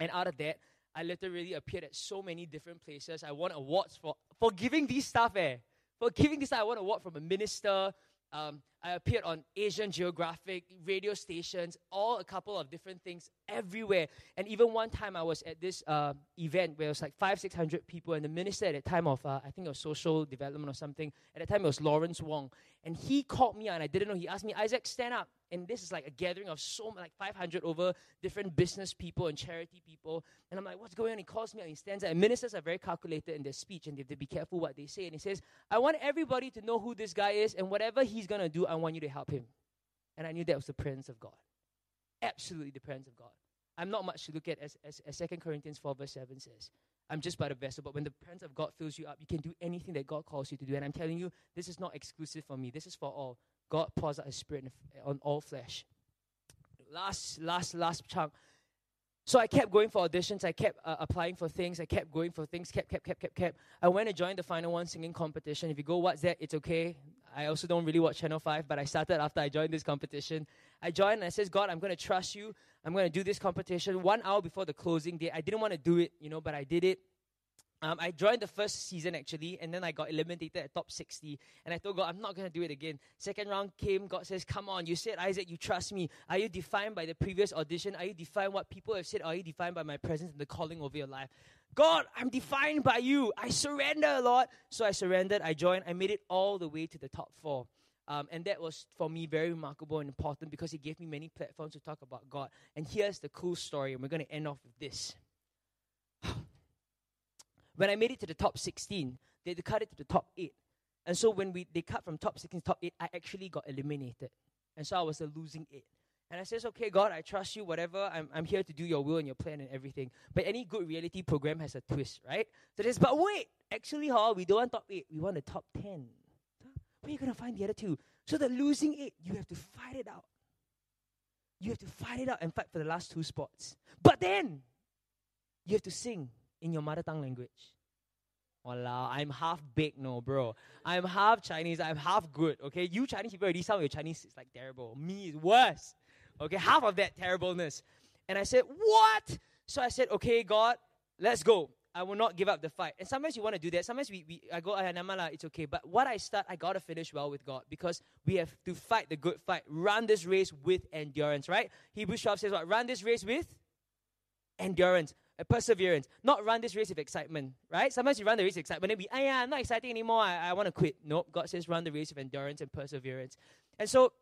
And out of that, I literally appeared at so many different places. I won awards for, for giving these stuff, eh. For giving this, I won an award from a minister. Um, I appeared on Asian Geographic, radio stations, all a couple of different things everywhere. And even one time I was at this uh, event where it was like five, six hundred people, and the minister at the time of, uh, I think it was social development or something, at the time it was Lawrence Wong. And he called me and I didn't know. He asked me, Isaac, stand up. And this is like a gathering of so like 500 over different business people and charity people. And I'm like, what's going on? He calls me and he stands up. And ministers are very calculated in their speech and they have to be careful what they say. And he says, I want everybody to know who this guy is and whatever he's going to do, I want you to help him. And I knew that was the presence of God. Absolutely the presence of God. I'm not much to look at as, as, as 2 Corinthians 4 verse 7 says. I'm just but a vessel. But when the presence of God fills you up, you can do anything that God calls you to do. And I'm telling you, this is not exclusive for me. This is for all. God pours out His Spirit on all flesh. Last, last, last chunk. So I kept going for auditions. I kept uh, applying for things. I kept going for things. Kept, kept, kept, kept, kept. I went and joined the final one singing competition. If you go, what's that? It's okay. I also don't really watch Channel 5, but I started after I joined this competition. I joined and I says, God, I'm going to trust you. I'm going to do this competition one hour before the closing day, I didn't want to do it, you know, but I did it. Um, I joined the first season actually, and then I got eliminated at top 60. And I told God, I'm not going to do it again. Second round came, God says, Come on, you said, Isaac, you trust me. Are you defined by the previous audition? Are you defined what people have said? Are you defined by my presence and the calling over your life? God, I'm defined by you. I surrender, Lord. So I surrendered, I joined, I made it all the way to the top four. Um, and that was for me very remarkable and important because it gave me many platforms to talk about God. And here's the cool story, and we're going to end off with this. When I made it to the top 16, they cut it to the top 8. And so when we they cut from top 16 to top 8, I actually got eliminated. And so I was a losing 8. And I says, okay, God, I trust you, whatever. I'm, I'm here to do your will and your plan and everything. But any good reality program has a twist, right? So this, but wait, actually, huh, we don't want top 8, we want the top 10. Where are you going to find the other two? So the losing 8, you have to fight it out. You have to fight it out and fight for the last two spots. But then, you have to sing in your mother tongue language. Walao, I'm half baked, no, bro. I'm half Chinese, I'm half good, okay? You Chinese people already sound your Chinese is like terrible. Me is worse. Okay, half of that terribleness. And I said, What? So I said, Okay, God, let's go. I will not give up the fight. And sometimes you want to do that. Sometimes we, we I go, Namala, it's okay. But what I start, I gotta finish well with God because we have to fight the good fight. Run this race with endurance, right? Hebrews 12 says what? Run this race with endurance, perseverance. Not run this race with excitement, right? Sometimes you run the race with excitement, and we, ah, yeah, I'm not exciting anymore. I, I want to quit. Nope. God says run the race with endurance and perseverance. And so,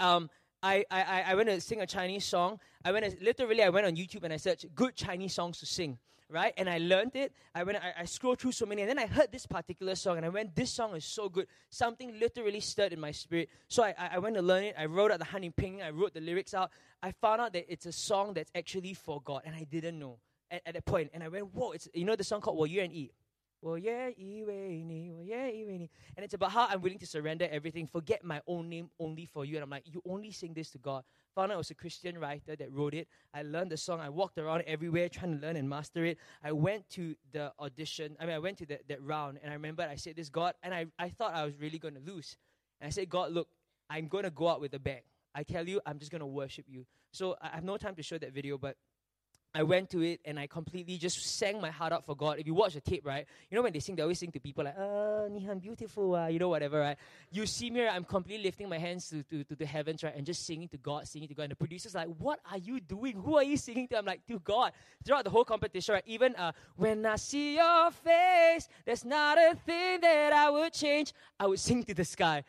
um, I, I, I went to sing a Chinese song. I went to, literally I went on YouTube and I searched good Chinese songs to sing right? And I learned it. I went, I, I scrolled through so many, and then I heard this particular song, and I went, this song is so good. Something literally stirred in my spirit. So I, I, went to learn it. I wrote out the honey ping. I wrote the lyrics out. I found out that it's a song that's actually for God, and I didn't know at, at that point. And I went, whoa! It's you know the song called "Wo Yuan Yi." And it's about how I'm willing to surrender everything, forget my own name only for you. And I'm like, you only sing this to God. Found out it was a Christian writer that wrote it. I learned the song. I walked around everywhere trying to learn and master it. I went to the audition. I mean, I went to the, that round, and I remember I said this, God, and I, I thought I was really going to lose. And I said, God, look, I'm going to go out with a bang. I tell you, I'm just going to worship you. So I have no time to show that video, but I went to it and I completely just sang my heart out for God. If you watch the tape, right, you know when they sing, they always sing to people like, "Ah, Nihan, beautiful," uh, you know, whatever, right? You see me, right, I'm completely lifting my hands to, to, to the heavens, right, and just singing to God, singing to God. And the producer's like, "What are you doing? Who are you singing to?" I'm like, "To God." Throughout the whole competition, right, even uh, when I see your face, there's not a thing that I would change. I would sing to the sky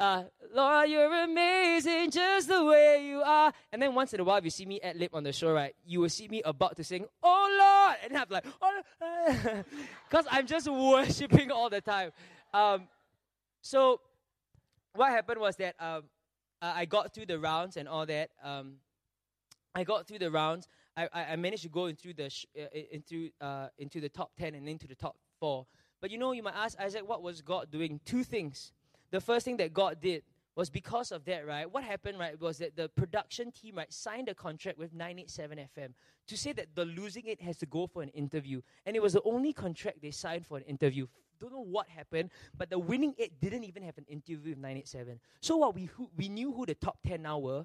uh, Lord, you're amazing just the way you are. And then once in a while, if you see me at lip on the show, right, you will see me about to sing, Oh Lord, and I'm like, oh, because I'm just worshiping all the time. Um, so what happened was that um, I got through the rounds and all that. Um, I got through the rounds. I, I, I managed to go into the sh- uh, into uh, into the top ten and into the top four. But you know, you might ask Isaac, what was God doing? Two things the first thing that God did was because of that, right? What happened, right, was that the production team, right, signed a contract with 987 FM to say that the losing it has to go for an interview. And it was the only contract they signed for an interview. Don't know what happened, but the winning it didn't even have an interview with 987. So what we who, we knew who the top 10 now were.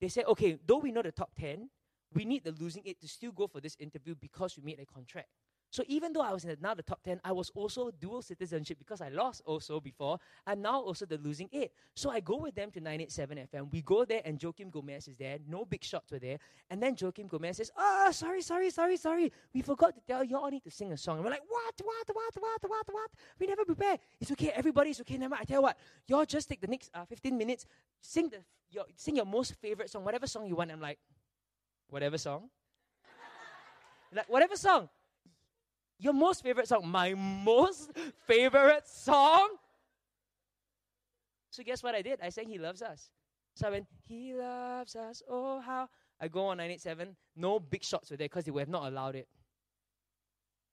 They said, okay, though we know the top 10, we need the losing it to still go for this interview because we made a contract. So even though I was in now the top 10, I was also dual citizenship because I lost also before. and now also the losing eight. So I go with them to 987 FM. We go there and Joakim Gomez is there. No big shots were there. And then Joakim Gomez says, Oh, sorry, sorry, sorry, sorry. We forgot to tell you all need to sing a song. And we're like, What, what, what, what, what, what? We never prepare. It's okay. Everybody's okay. Never mind. I tell you what, y'all just take the next uh, 15 minutes, sing, the, your, sing your most favorite song, whatever song you want. I'm like, Whatever song? like, whatever song. Your most favorite song? My most favorite song? So guess what I did? I sang He Loves Us. So I went, He loves us, oh how. I go on 987. No big shots were there because they would have not allowed it.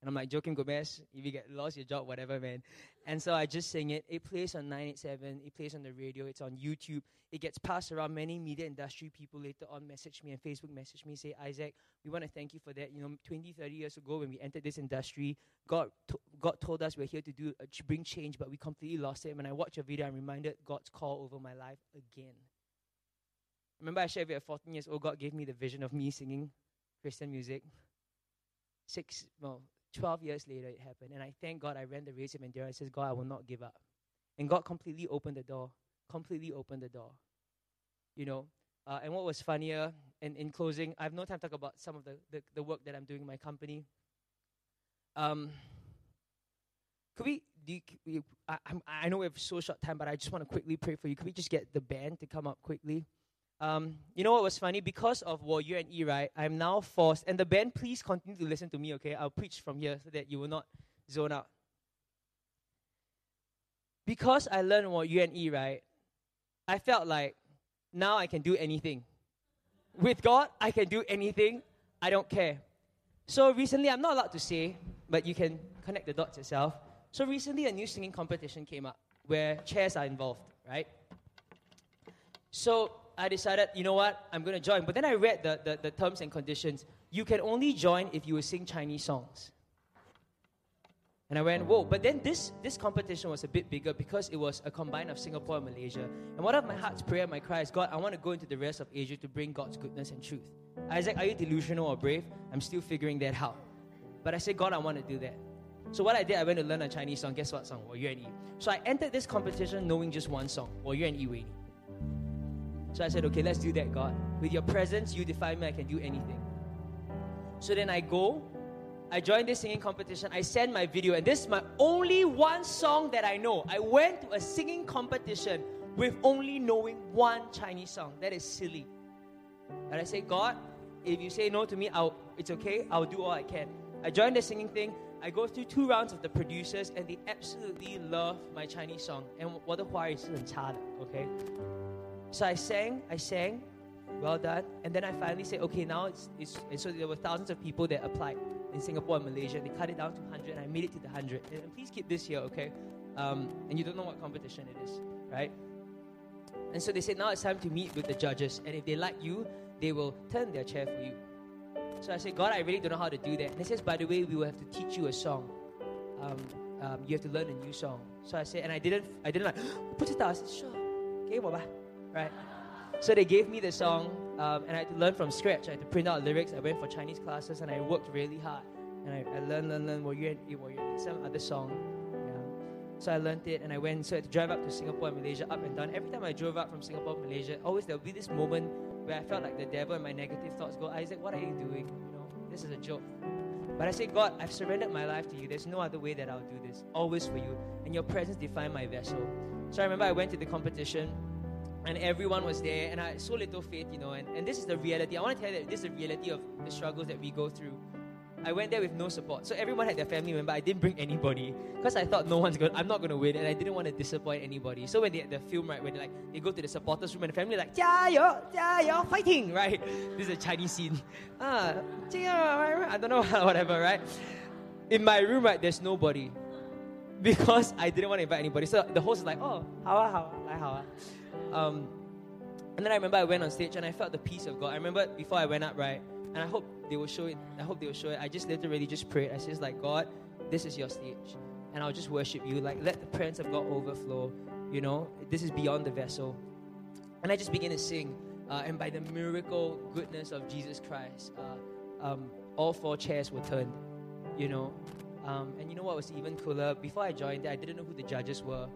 And I'm like, Joakim Gomez, if you get lost your job, whatever, man. And so I just sing it. It plays on 987. It plays on the radio. It's on YouTube. It gets passed around. Many media industry people later on message me and Facebook message me, say, Isaac, we want to thank you for that. You know, 20, 30 years ago when we entered this industry, God, God told us we're here to do uh, bring change, but we completely lost it. When I watch a video, I'm reminded God's call over my life again. Remember, I shared with you at 14 years old, God gave me the vision of me singing Christian music. Six, well, 12 years later, it happened. And I thank God I ran the race of endurance. I says, God, I will not give up. And God completely opened the door. Completely opened the door. You know, uh, and what was funnier, and in closing, I have no time to talk about some of the, the, the work that I'm doing in my company. Um, could we, do you, I, I know we have so short time, but I just want to quickly pray for you. Could we just get the band to come up quickly? Um, you know what was funny? Because of Wo Yuan Yi, right, I'm now forced, and the band, please continue to listen to me, okay? I'll preach from here so that you will not zone out. Because I learned Wo Yuan Yi, right, I felt like now I can do anything. With God, I can do anything. I don't care. So recently, I'm not allowed to say, but you can connect the dots yourself. So recently, a new singing competition came up where chairs are involved, right? So I decided, you know what, I'm going to join. But then I read the, the, the terms and conditions. You can only join if you will sing Chinese songs. And I went, whoa. But then this, this competition was a bit bigger because it was a combine of Singapore and Malaysia. And one of my heart's prayer, my cry is, God, I want to go into the rest of Asia to bring God's goodness and truth. Isaac, are you delusional or brave? I'm still figuring that out. But I said, God, I want to do that. So what I did, I went to learn a Chinese song. Guess what song? 我愿意. So I entered this competition knowing just one song. 我愿意为你. So I said, okay, let's do that, God. With your presence, you define me, I can do anything. So then I go, I joined this singing competition. I sent my video, and this is my only one song that I know. I went to a singing competition with only knowing one Chinese song. That is silly. And I say, God, if you say no to me, I'll, it's okay. I'll do all I can. I joined the singing thing. I go through two rounds of the producers, and they absolutely love my Chinese song. And 我的华语是很差的, okay? So I sang, I sang, well done. And then I finally said, okay, now it's, it's, and so there were thousands of people that applied in Singapore and Malaysia. They cut it down to 100, and I made it to the 100. And, please keep this here, okay? Um, and you don't know what competition it is, right? And so they said, now it's time to meet with the judges. And if they like you, they will turn their chair for you. So I said, God, I really don't know how to do that. And he says, by the way, we will have to teach you a song. Um, um, you have to learn a new song. So I said, and I didn't, I didn't like, put it down. I said, sure, okay, right? So they gave me the song, um, and I had to learn from scratch. I had to print out lyrics. I went for Chinese classes, and I worked really hard. And I, I learned, learned, learned, 我愿意,我愿意, some other song. Yeah. So I learned it, and I went, so I had to drive up to Singapore and Malaysia, up and down. Every time I drove up from Singapore to Malaysia, always there would be this moment where I felt like the devil and my negative thoughts go, Isaac, what are you doing? You know, this is a joke. But I say, God, I've surrendered my life to you. There's no other way that I'll do this. Always for you. And your presence define my vessel. So I remember I went to the competition and everyone was there and I had so little faith, you know, and, and this is the reality. I want to tell you that this is the reality of the struggles that we go through. I went there with no support. So everyone had their family member. I didn't bring anybody because I thought no one's going. I'm not going to win, and I didn't want to disappoint anybody. So when they the film, right, when they like they go to the supporters room and the family like, "Yeah, yo, yo, fighting!" Right? This is a Chinese scene. Ah, I don't know, whatever, right? In my room, right, there's nobody because I didn't want to invite anybody. So the host is like, "Oh, how how how um, and then I remember I went on stage and I felt the peace of God. I remember before I went up, right? And I hope they will show it. I hope they will show it. I just literally just prayed. I says like, God, this is your stage, and I'll just worship you. Like, let the presence of God overflow. You know, this is beyond the vessel. And I just began to sing. Uh, and by the miracle goodness of Jesus Christ, uh, um, all four chairs were turned. You know, um, and you know what was even cooler? Before I joined, I didn't know who the judges were.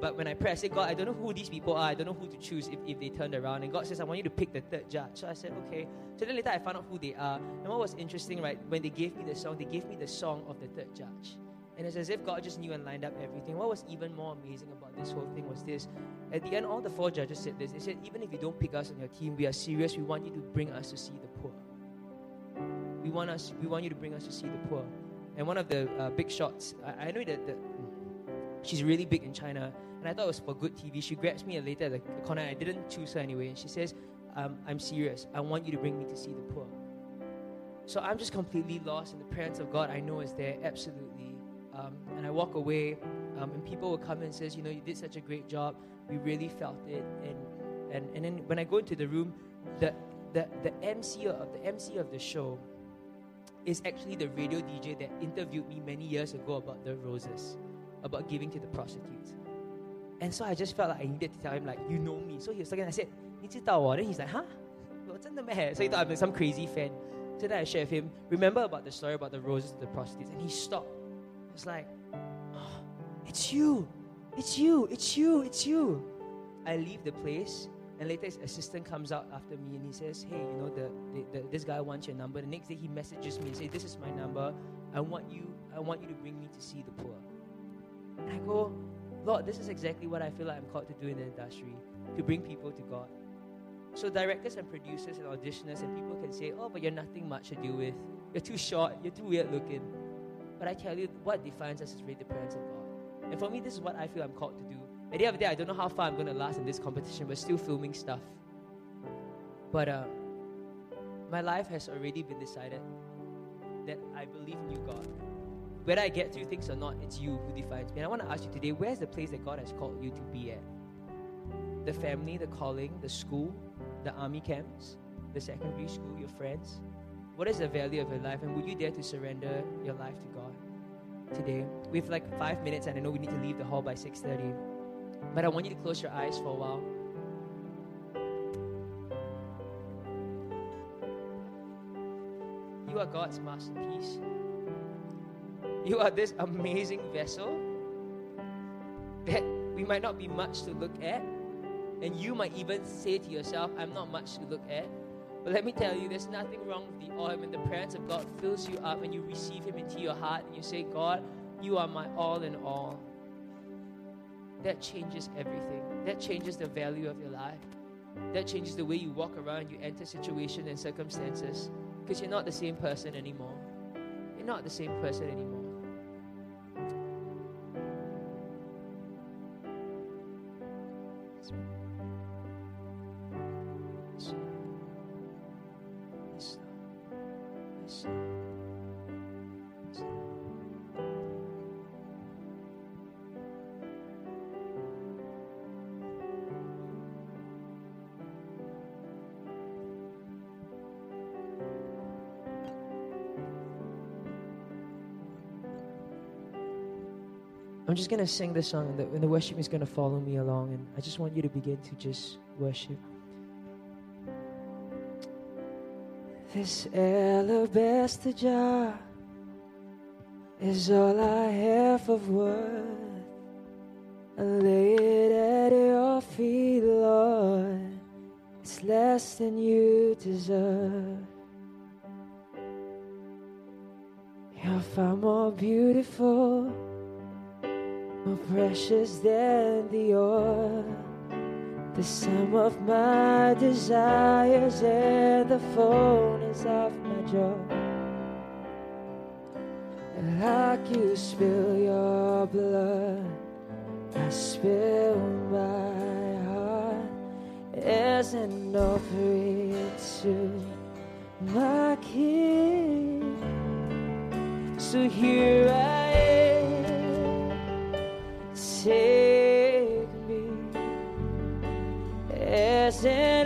But when I pray, I say, God, I don't know who these people are. I don't know who to choose if, if they turned around. And God says, I want you to pick the third judge. So I said, okay. So then later I found out who they are. And what was interesting, right, when they gave me the song, they gave me the song of the third judge. And it's as if God just knew and lined up everything. What was even more amazing about this whole thing was this. At the end, all the four judges said this. They said, even if you don't pick us on your team, we are serious. We want you to bring us to see the poor. We want us. We want you to bring us to see the poor. And one of the uh, big shots, I, I know that the, she's really big in China and I thought it was for good TV. She grabs me later at the corner. I didn't choose her anyway. And she says, um, I'm serious. I want you to bring me to see the poor. So I'm just completely lost in the presence of God. I know is there, absolutely. Um, and I walk away, um, and people will come and says, you know, you did such a great job. We really felt it. And and, and then when I go into the room, the the, the MC of the MC of the show is actually the radio DJ that interviewed me many years ago about the roses, about giving to the prostitutes. And so I just felt like I needed to tell him, like, you know me. So he was talking, I said, 你知道我? Then he's like, huh? 我真的咩? So he thought I'm some crazy fan. So then I shared with him, remember about the story about the roses to the prostitutes. And he stopped. I was like, oh, it's you. It's you. It's you. It's you. I leave the place. And later his assistant comes out after me and he says, hey, you know, the, the, the, this guy wants your number. The next day he messages me and says, this is my number. I want you, I want you to bring me to see the poor. And I go, Lord, this is exactly what I feel like I'm called to do in the industry to bring people to God. So, directors and producers and auditioners and people can say, Oh, but you're nothing much to do with. You're too short. You're too weird looking. But I tell you, what defines us is really the presence of God. And for me, this is what I feel I'm called to do. At the end of the day, I don't know how far I'm going to last in this competition, but still filming stuff. But uh, my life has already been decided that I believe in you, God. Whether I get through things or not, it's you who defines me. And I want to ask you today where's the place that God has called you to be at? The family, the calling, the school, the army camps, the secondary school, your friends? What is the value of your life? And would you dare to surrender your life to God? today. We have like five minutes, and I know we need to leave the hall by 6:30. But I want you to close your eyes for a while. You are God's masterpiece. You are this amazing vessel that we might not be much to look at. And you might even say to yourself, I'm not much to look at. But let me tell you, there's nothing wrong with the oil when the presence of God fills you up and you receive Him into your heart and you say, God, you are my all in all. That changes everything. That changes the value of your life. That changes the way you walk around, you enter situations and circumstances. Because you're not the same person anymore. You're not the same person anymore. Just going to sing this song, and the, and the worship is going to follow me along. And I just want you to begin to just worship. This alabaster jar is all I have of worth. I lay it at your feet, Lord. It's less than you deserve. You're far more beautiful more precious than the oil. The sum of my desires and the fullness of my joy. Like you spill your blood, I spill my heart as an offering to my King. So here I take me as an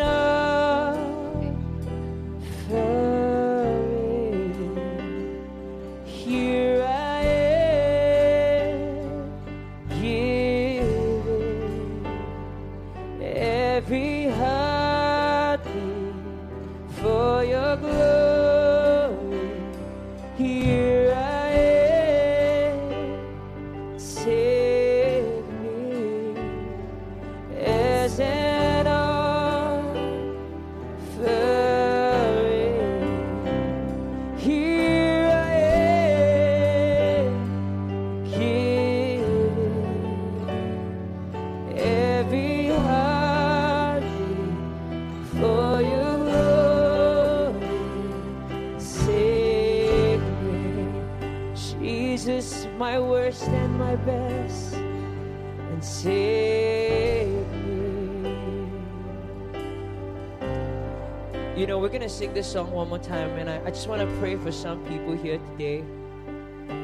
this song one more time, and I, I just want to pray for some people here today.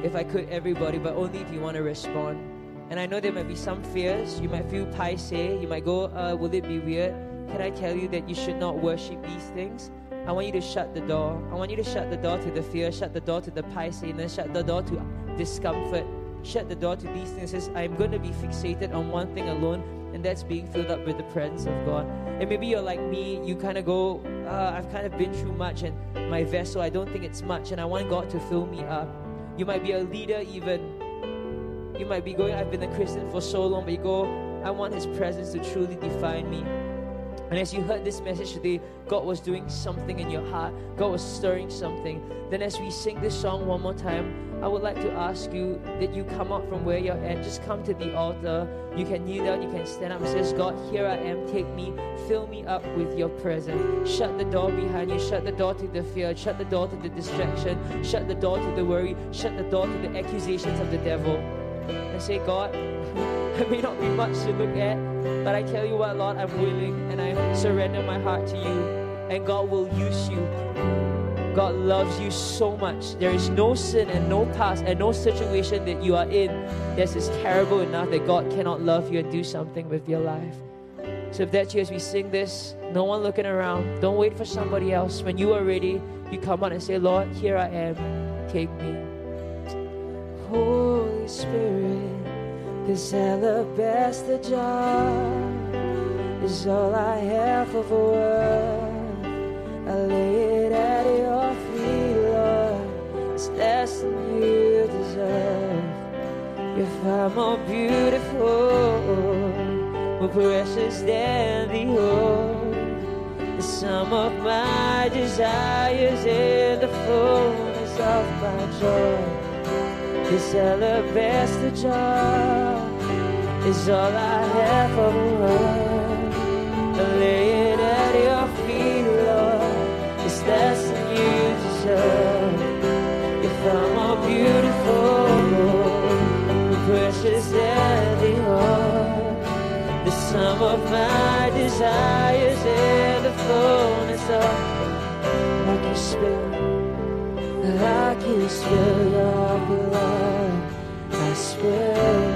If I could, everybody, but only if you want to respond. And I know there might be some fears. You might feel paise. You might go, uh, will it be weird? Can I tell you that you should not worship these things? I want you to shut the door. I want you to shut the door to the fear, shut the door to the paise, and then shut the door to discomfort. Shut the door to these things. Says, I'm going to be fixated on one thing alone, and that's being filled up with the presence of God. And maybe you're like me, you kind of go, uh, I've kind of been through much, and my vessel, I don't think it's much, and I want God to fill me up. You might be a leader, even. You might be going, I've been a Christian for so long, but you go, I want His presence to truly define me. And as you heard this message today, God was doing something in your heart. God was stirring something. Then, as we sing this song one more time, I would like to ask you that you come up from where you're at. Just come to the altar. You can kneel down, you can stand up and say, God, here I am. Take me, fill me up with your presence. Shut the door behind you. Shut the door to the fear. Shut the door to the distraction. Shut the door to the worry. Shut the door to the accusations of the devil. And say, God, I may not be much to look at, but I tell you what, Lord, I'm willing and I surrender my heart to you. And God will use you God loves you so much. There is no sin and no past and no situation that you are in that is terrible enough that God cannot love you and do something with your life. So if that's you as we sing this, no one looking around, don't wait for somebody else. When you are ready, you come out and say, Lord, here I am. Take me. Holy Spirit, this alabaster jar is all I have of worth. I lay it less than you deserve. You're far more beautiful, more precious than the old. The sum of my desires and the fullness of my joy. This alabaster jar is all I have for the world. I lay it at your feet, Lord. It's less than you deserve. Sum of my desires and the fullness of I can spill, I can spill your blood. I spill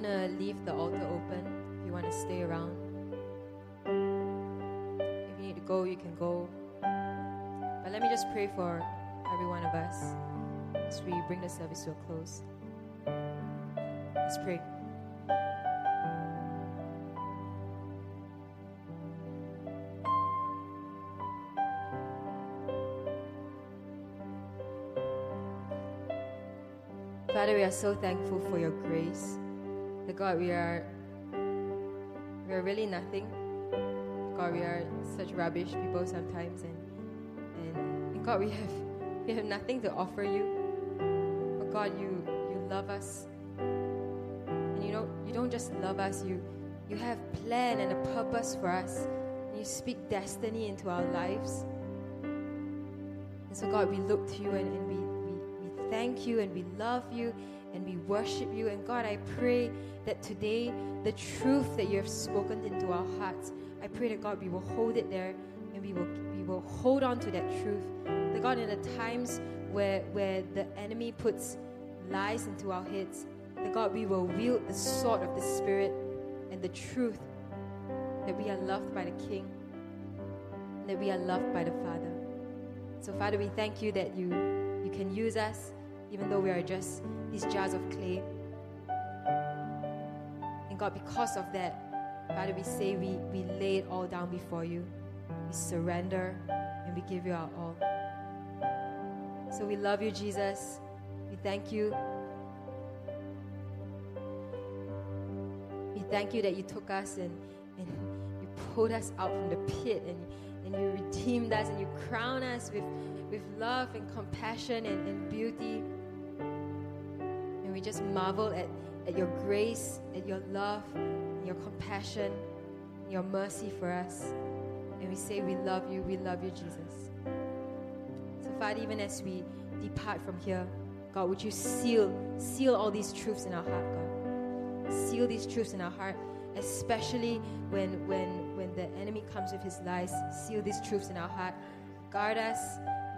going to leave the altar open if you want to stay around. If you need to go, you can go. But let me just pray for every one of us as we bring the service to a close. Let's pray. Father, we are so thankful for your grace. God, we are we are really nothing. God, we are such rubbish people sometimes, and and, and God, we have we have nothing to offer you. But God, you you love us, and you don't you don't just love us. You you have plan and a purpose for us. You speak destiny into our lives. And so, God, we look to you and, and we, we, we thank you and we love you we worship you. And God, I pray that today the truth that you have spoken into our hearts, I pray that God, we will hold it there and we will we will hold on to that truth. That God, in the times where where the enemy puts lies into our heads, that God, we will wield the sword of the Spirit and the truth that we are loved by the King, and that we are loved by the Father. So, Father, we thank you that you you can use us, even though we are just these jars of clay. And God, because of that, Father, we say we, we lay it all down before you. We surrender and we give you our all. So we love you, Jesus. We thank you. We thank you that you took us and, and you pulled us out from the pit and, and you redeemed us and you crown us with, with love and compassion and, and beauty. We just marvel at, at your grace, at your love, your compassion, your mercy for us. And we say, We love you, we love you, Jesus. So, Father, even as we depart from here, God, would you seal, seal all these truths in our heart, God? Seal these truths in our heart, especially when when when the enemy comes with his lies. Seal these truths in our heart. Guard us,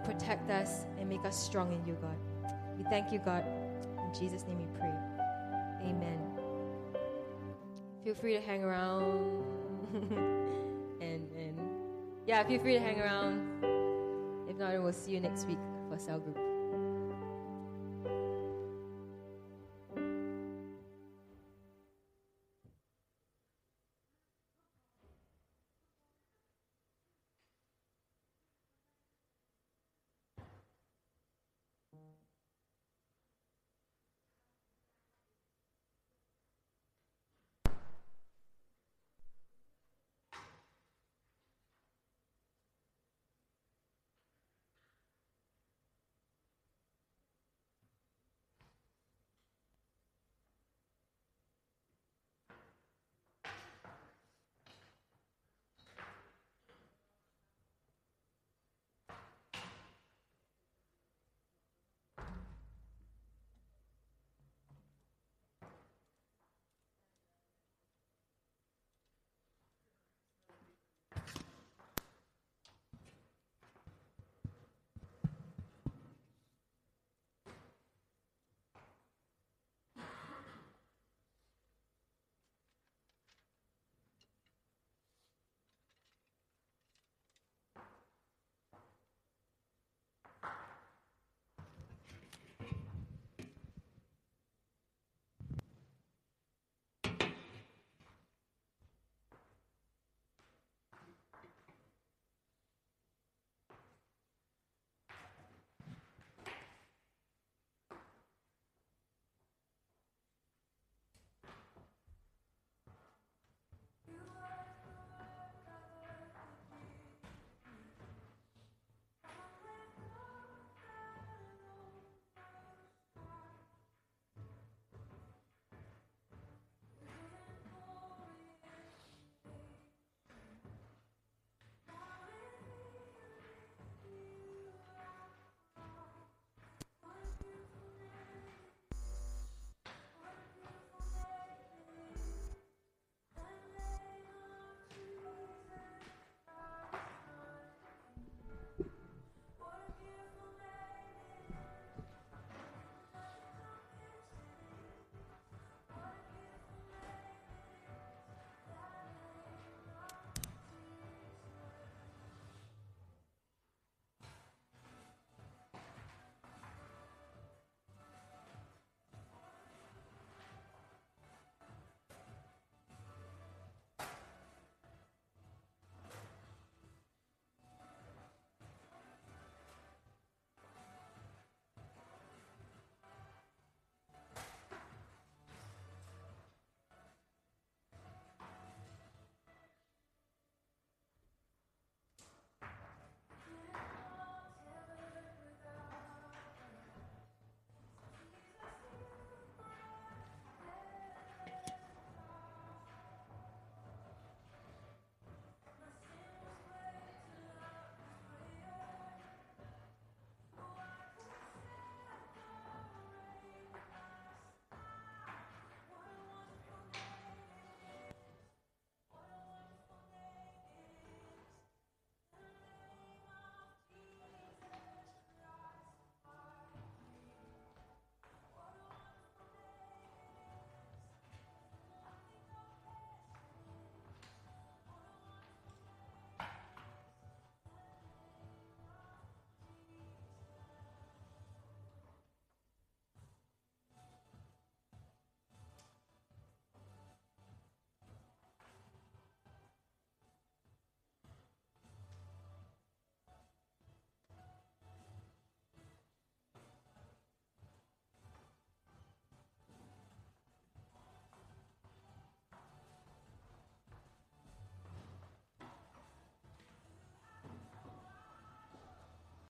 protect us, and make us strong in you, God. We thank you, God. In Jesus' name we pray. Amen. Feel free to hang around. and and yeah, feel free to hang around. If not, we'll see you next week for cell group.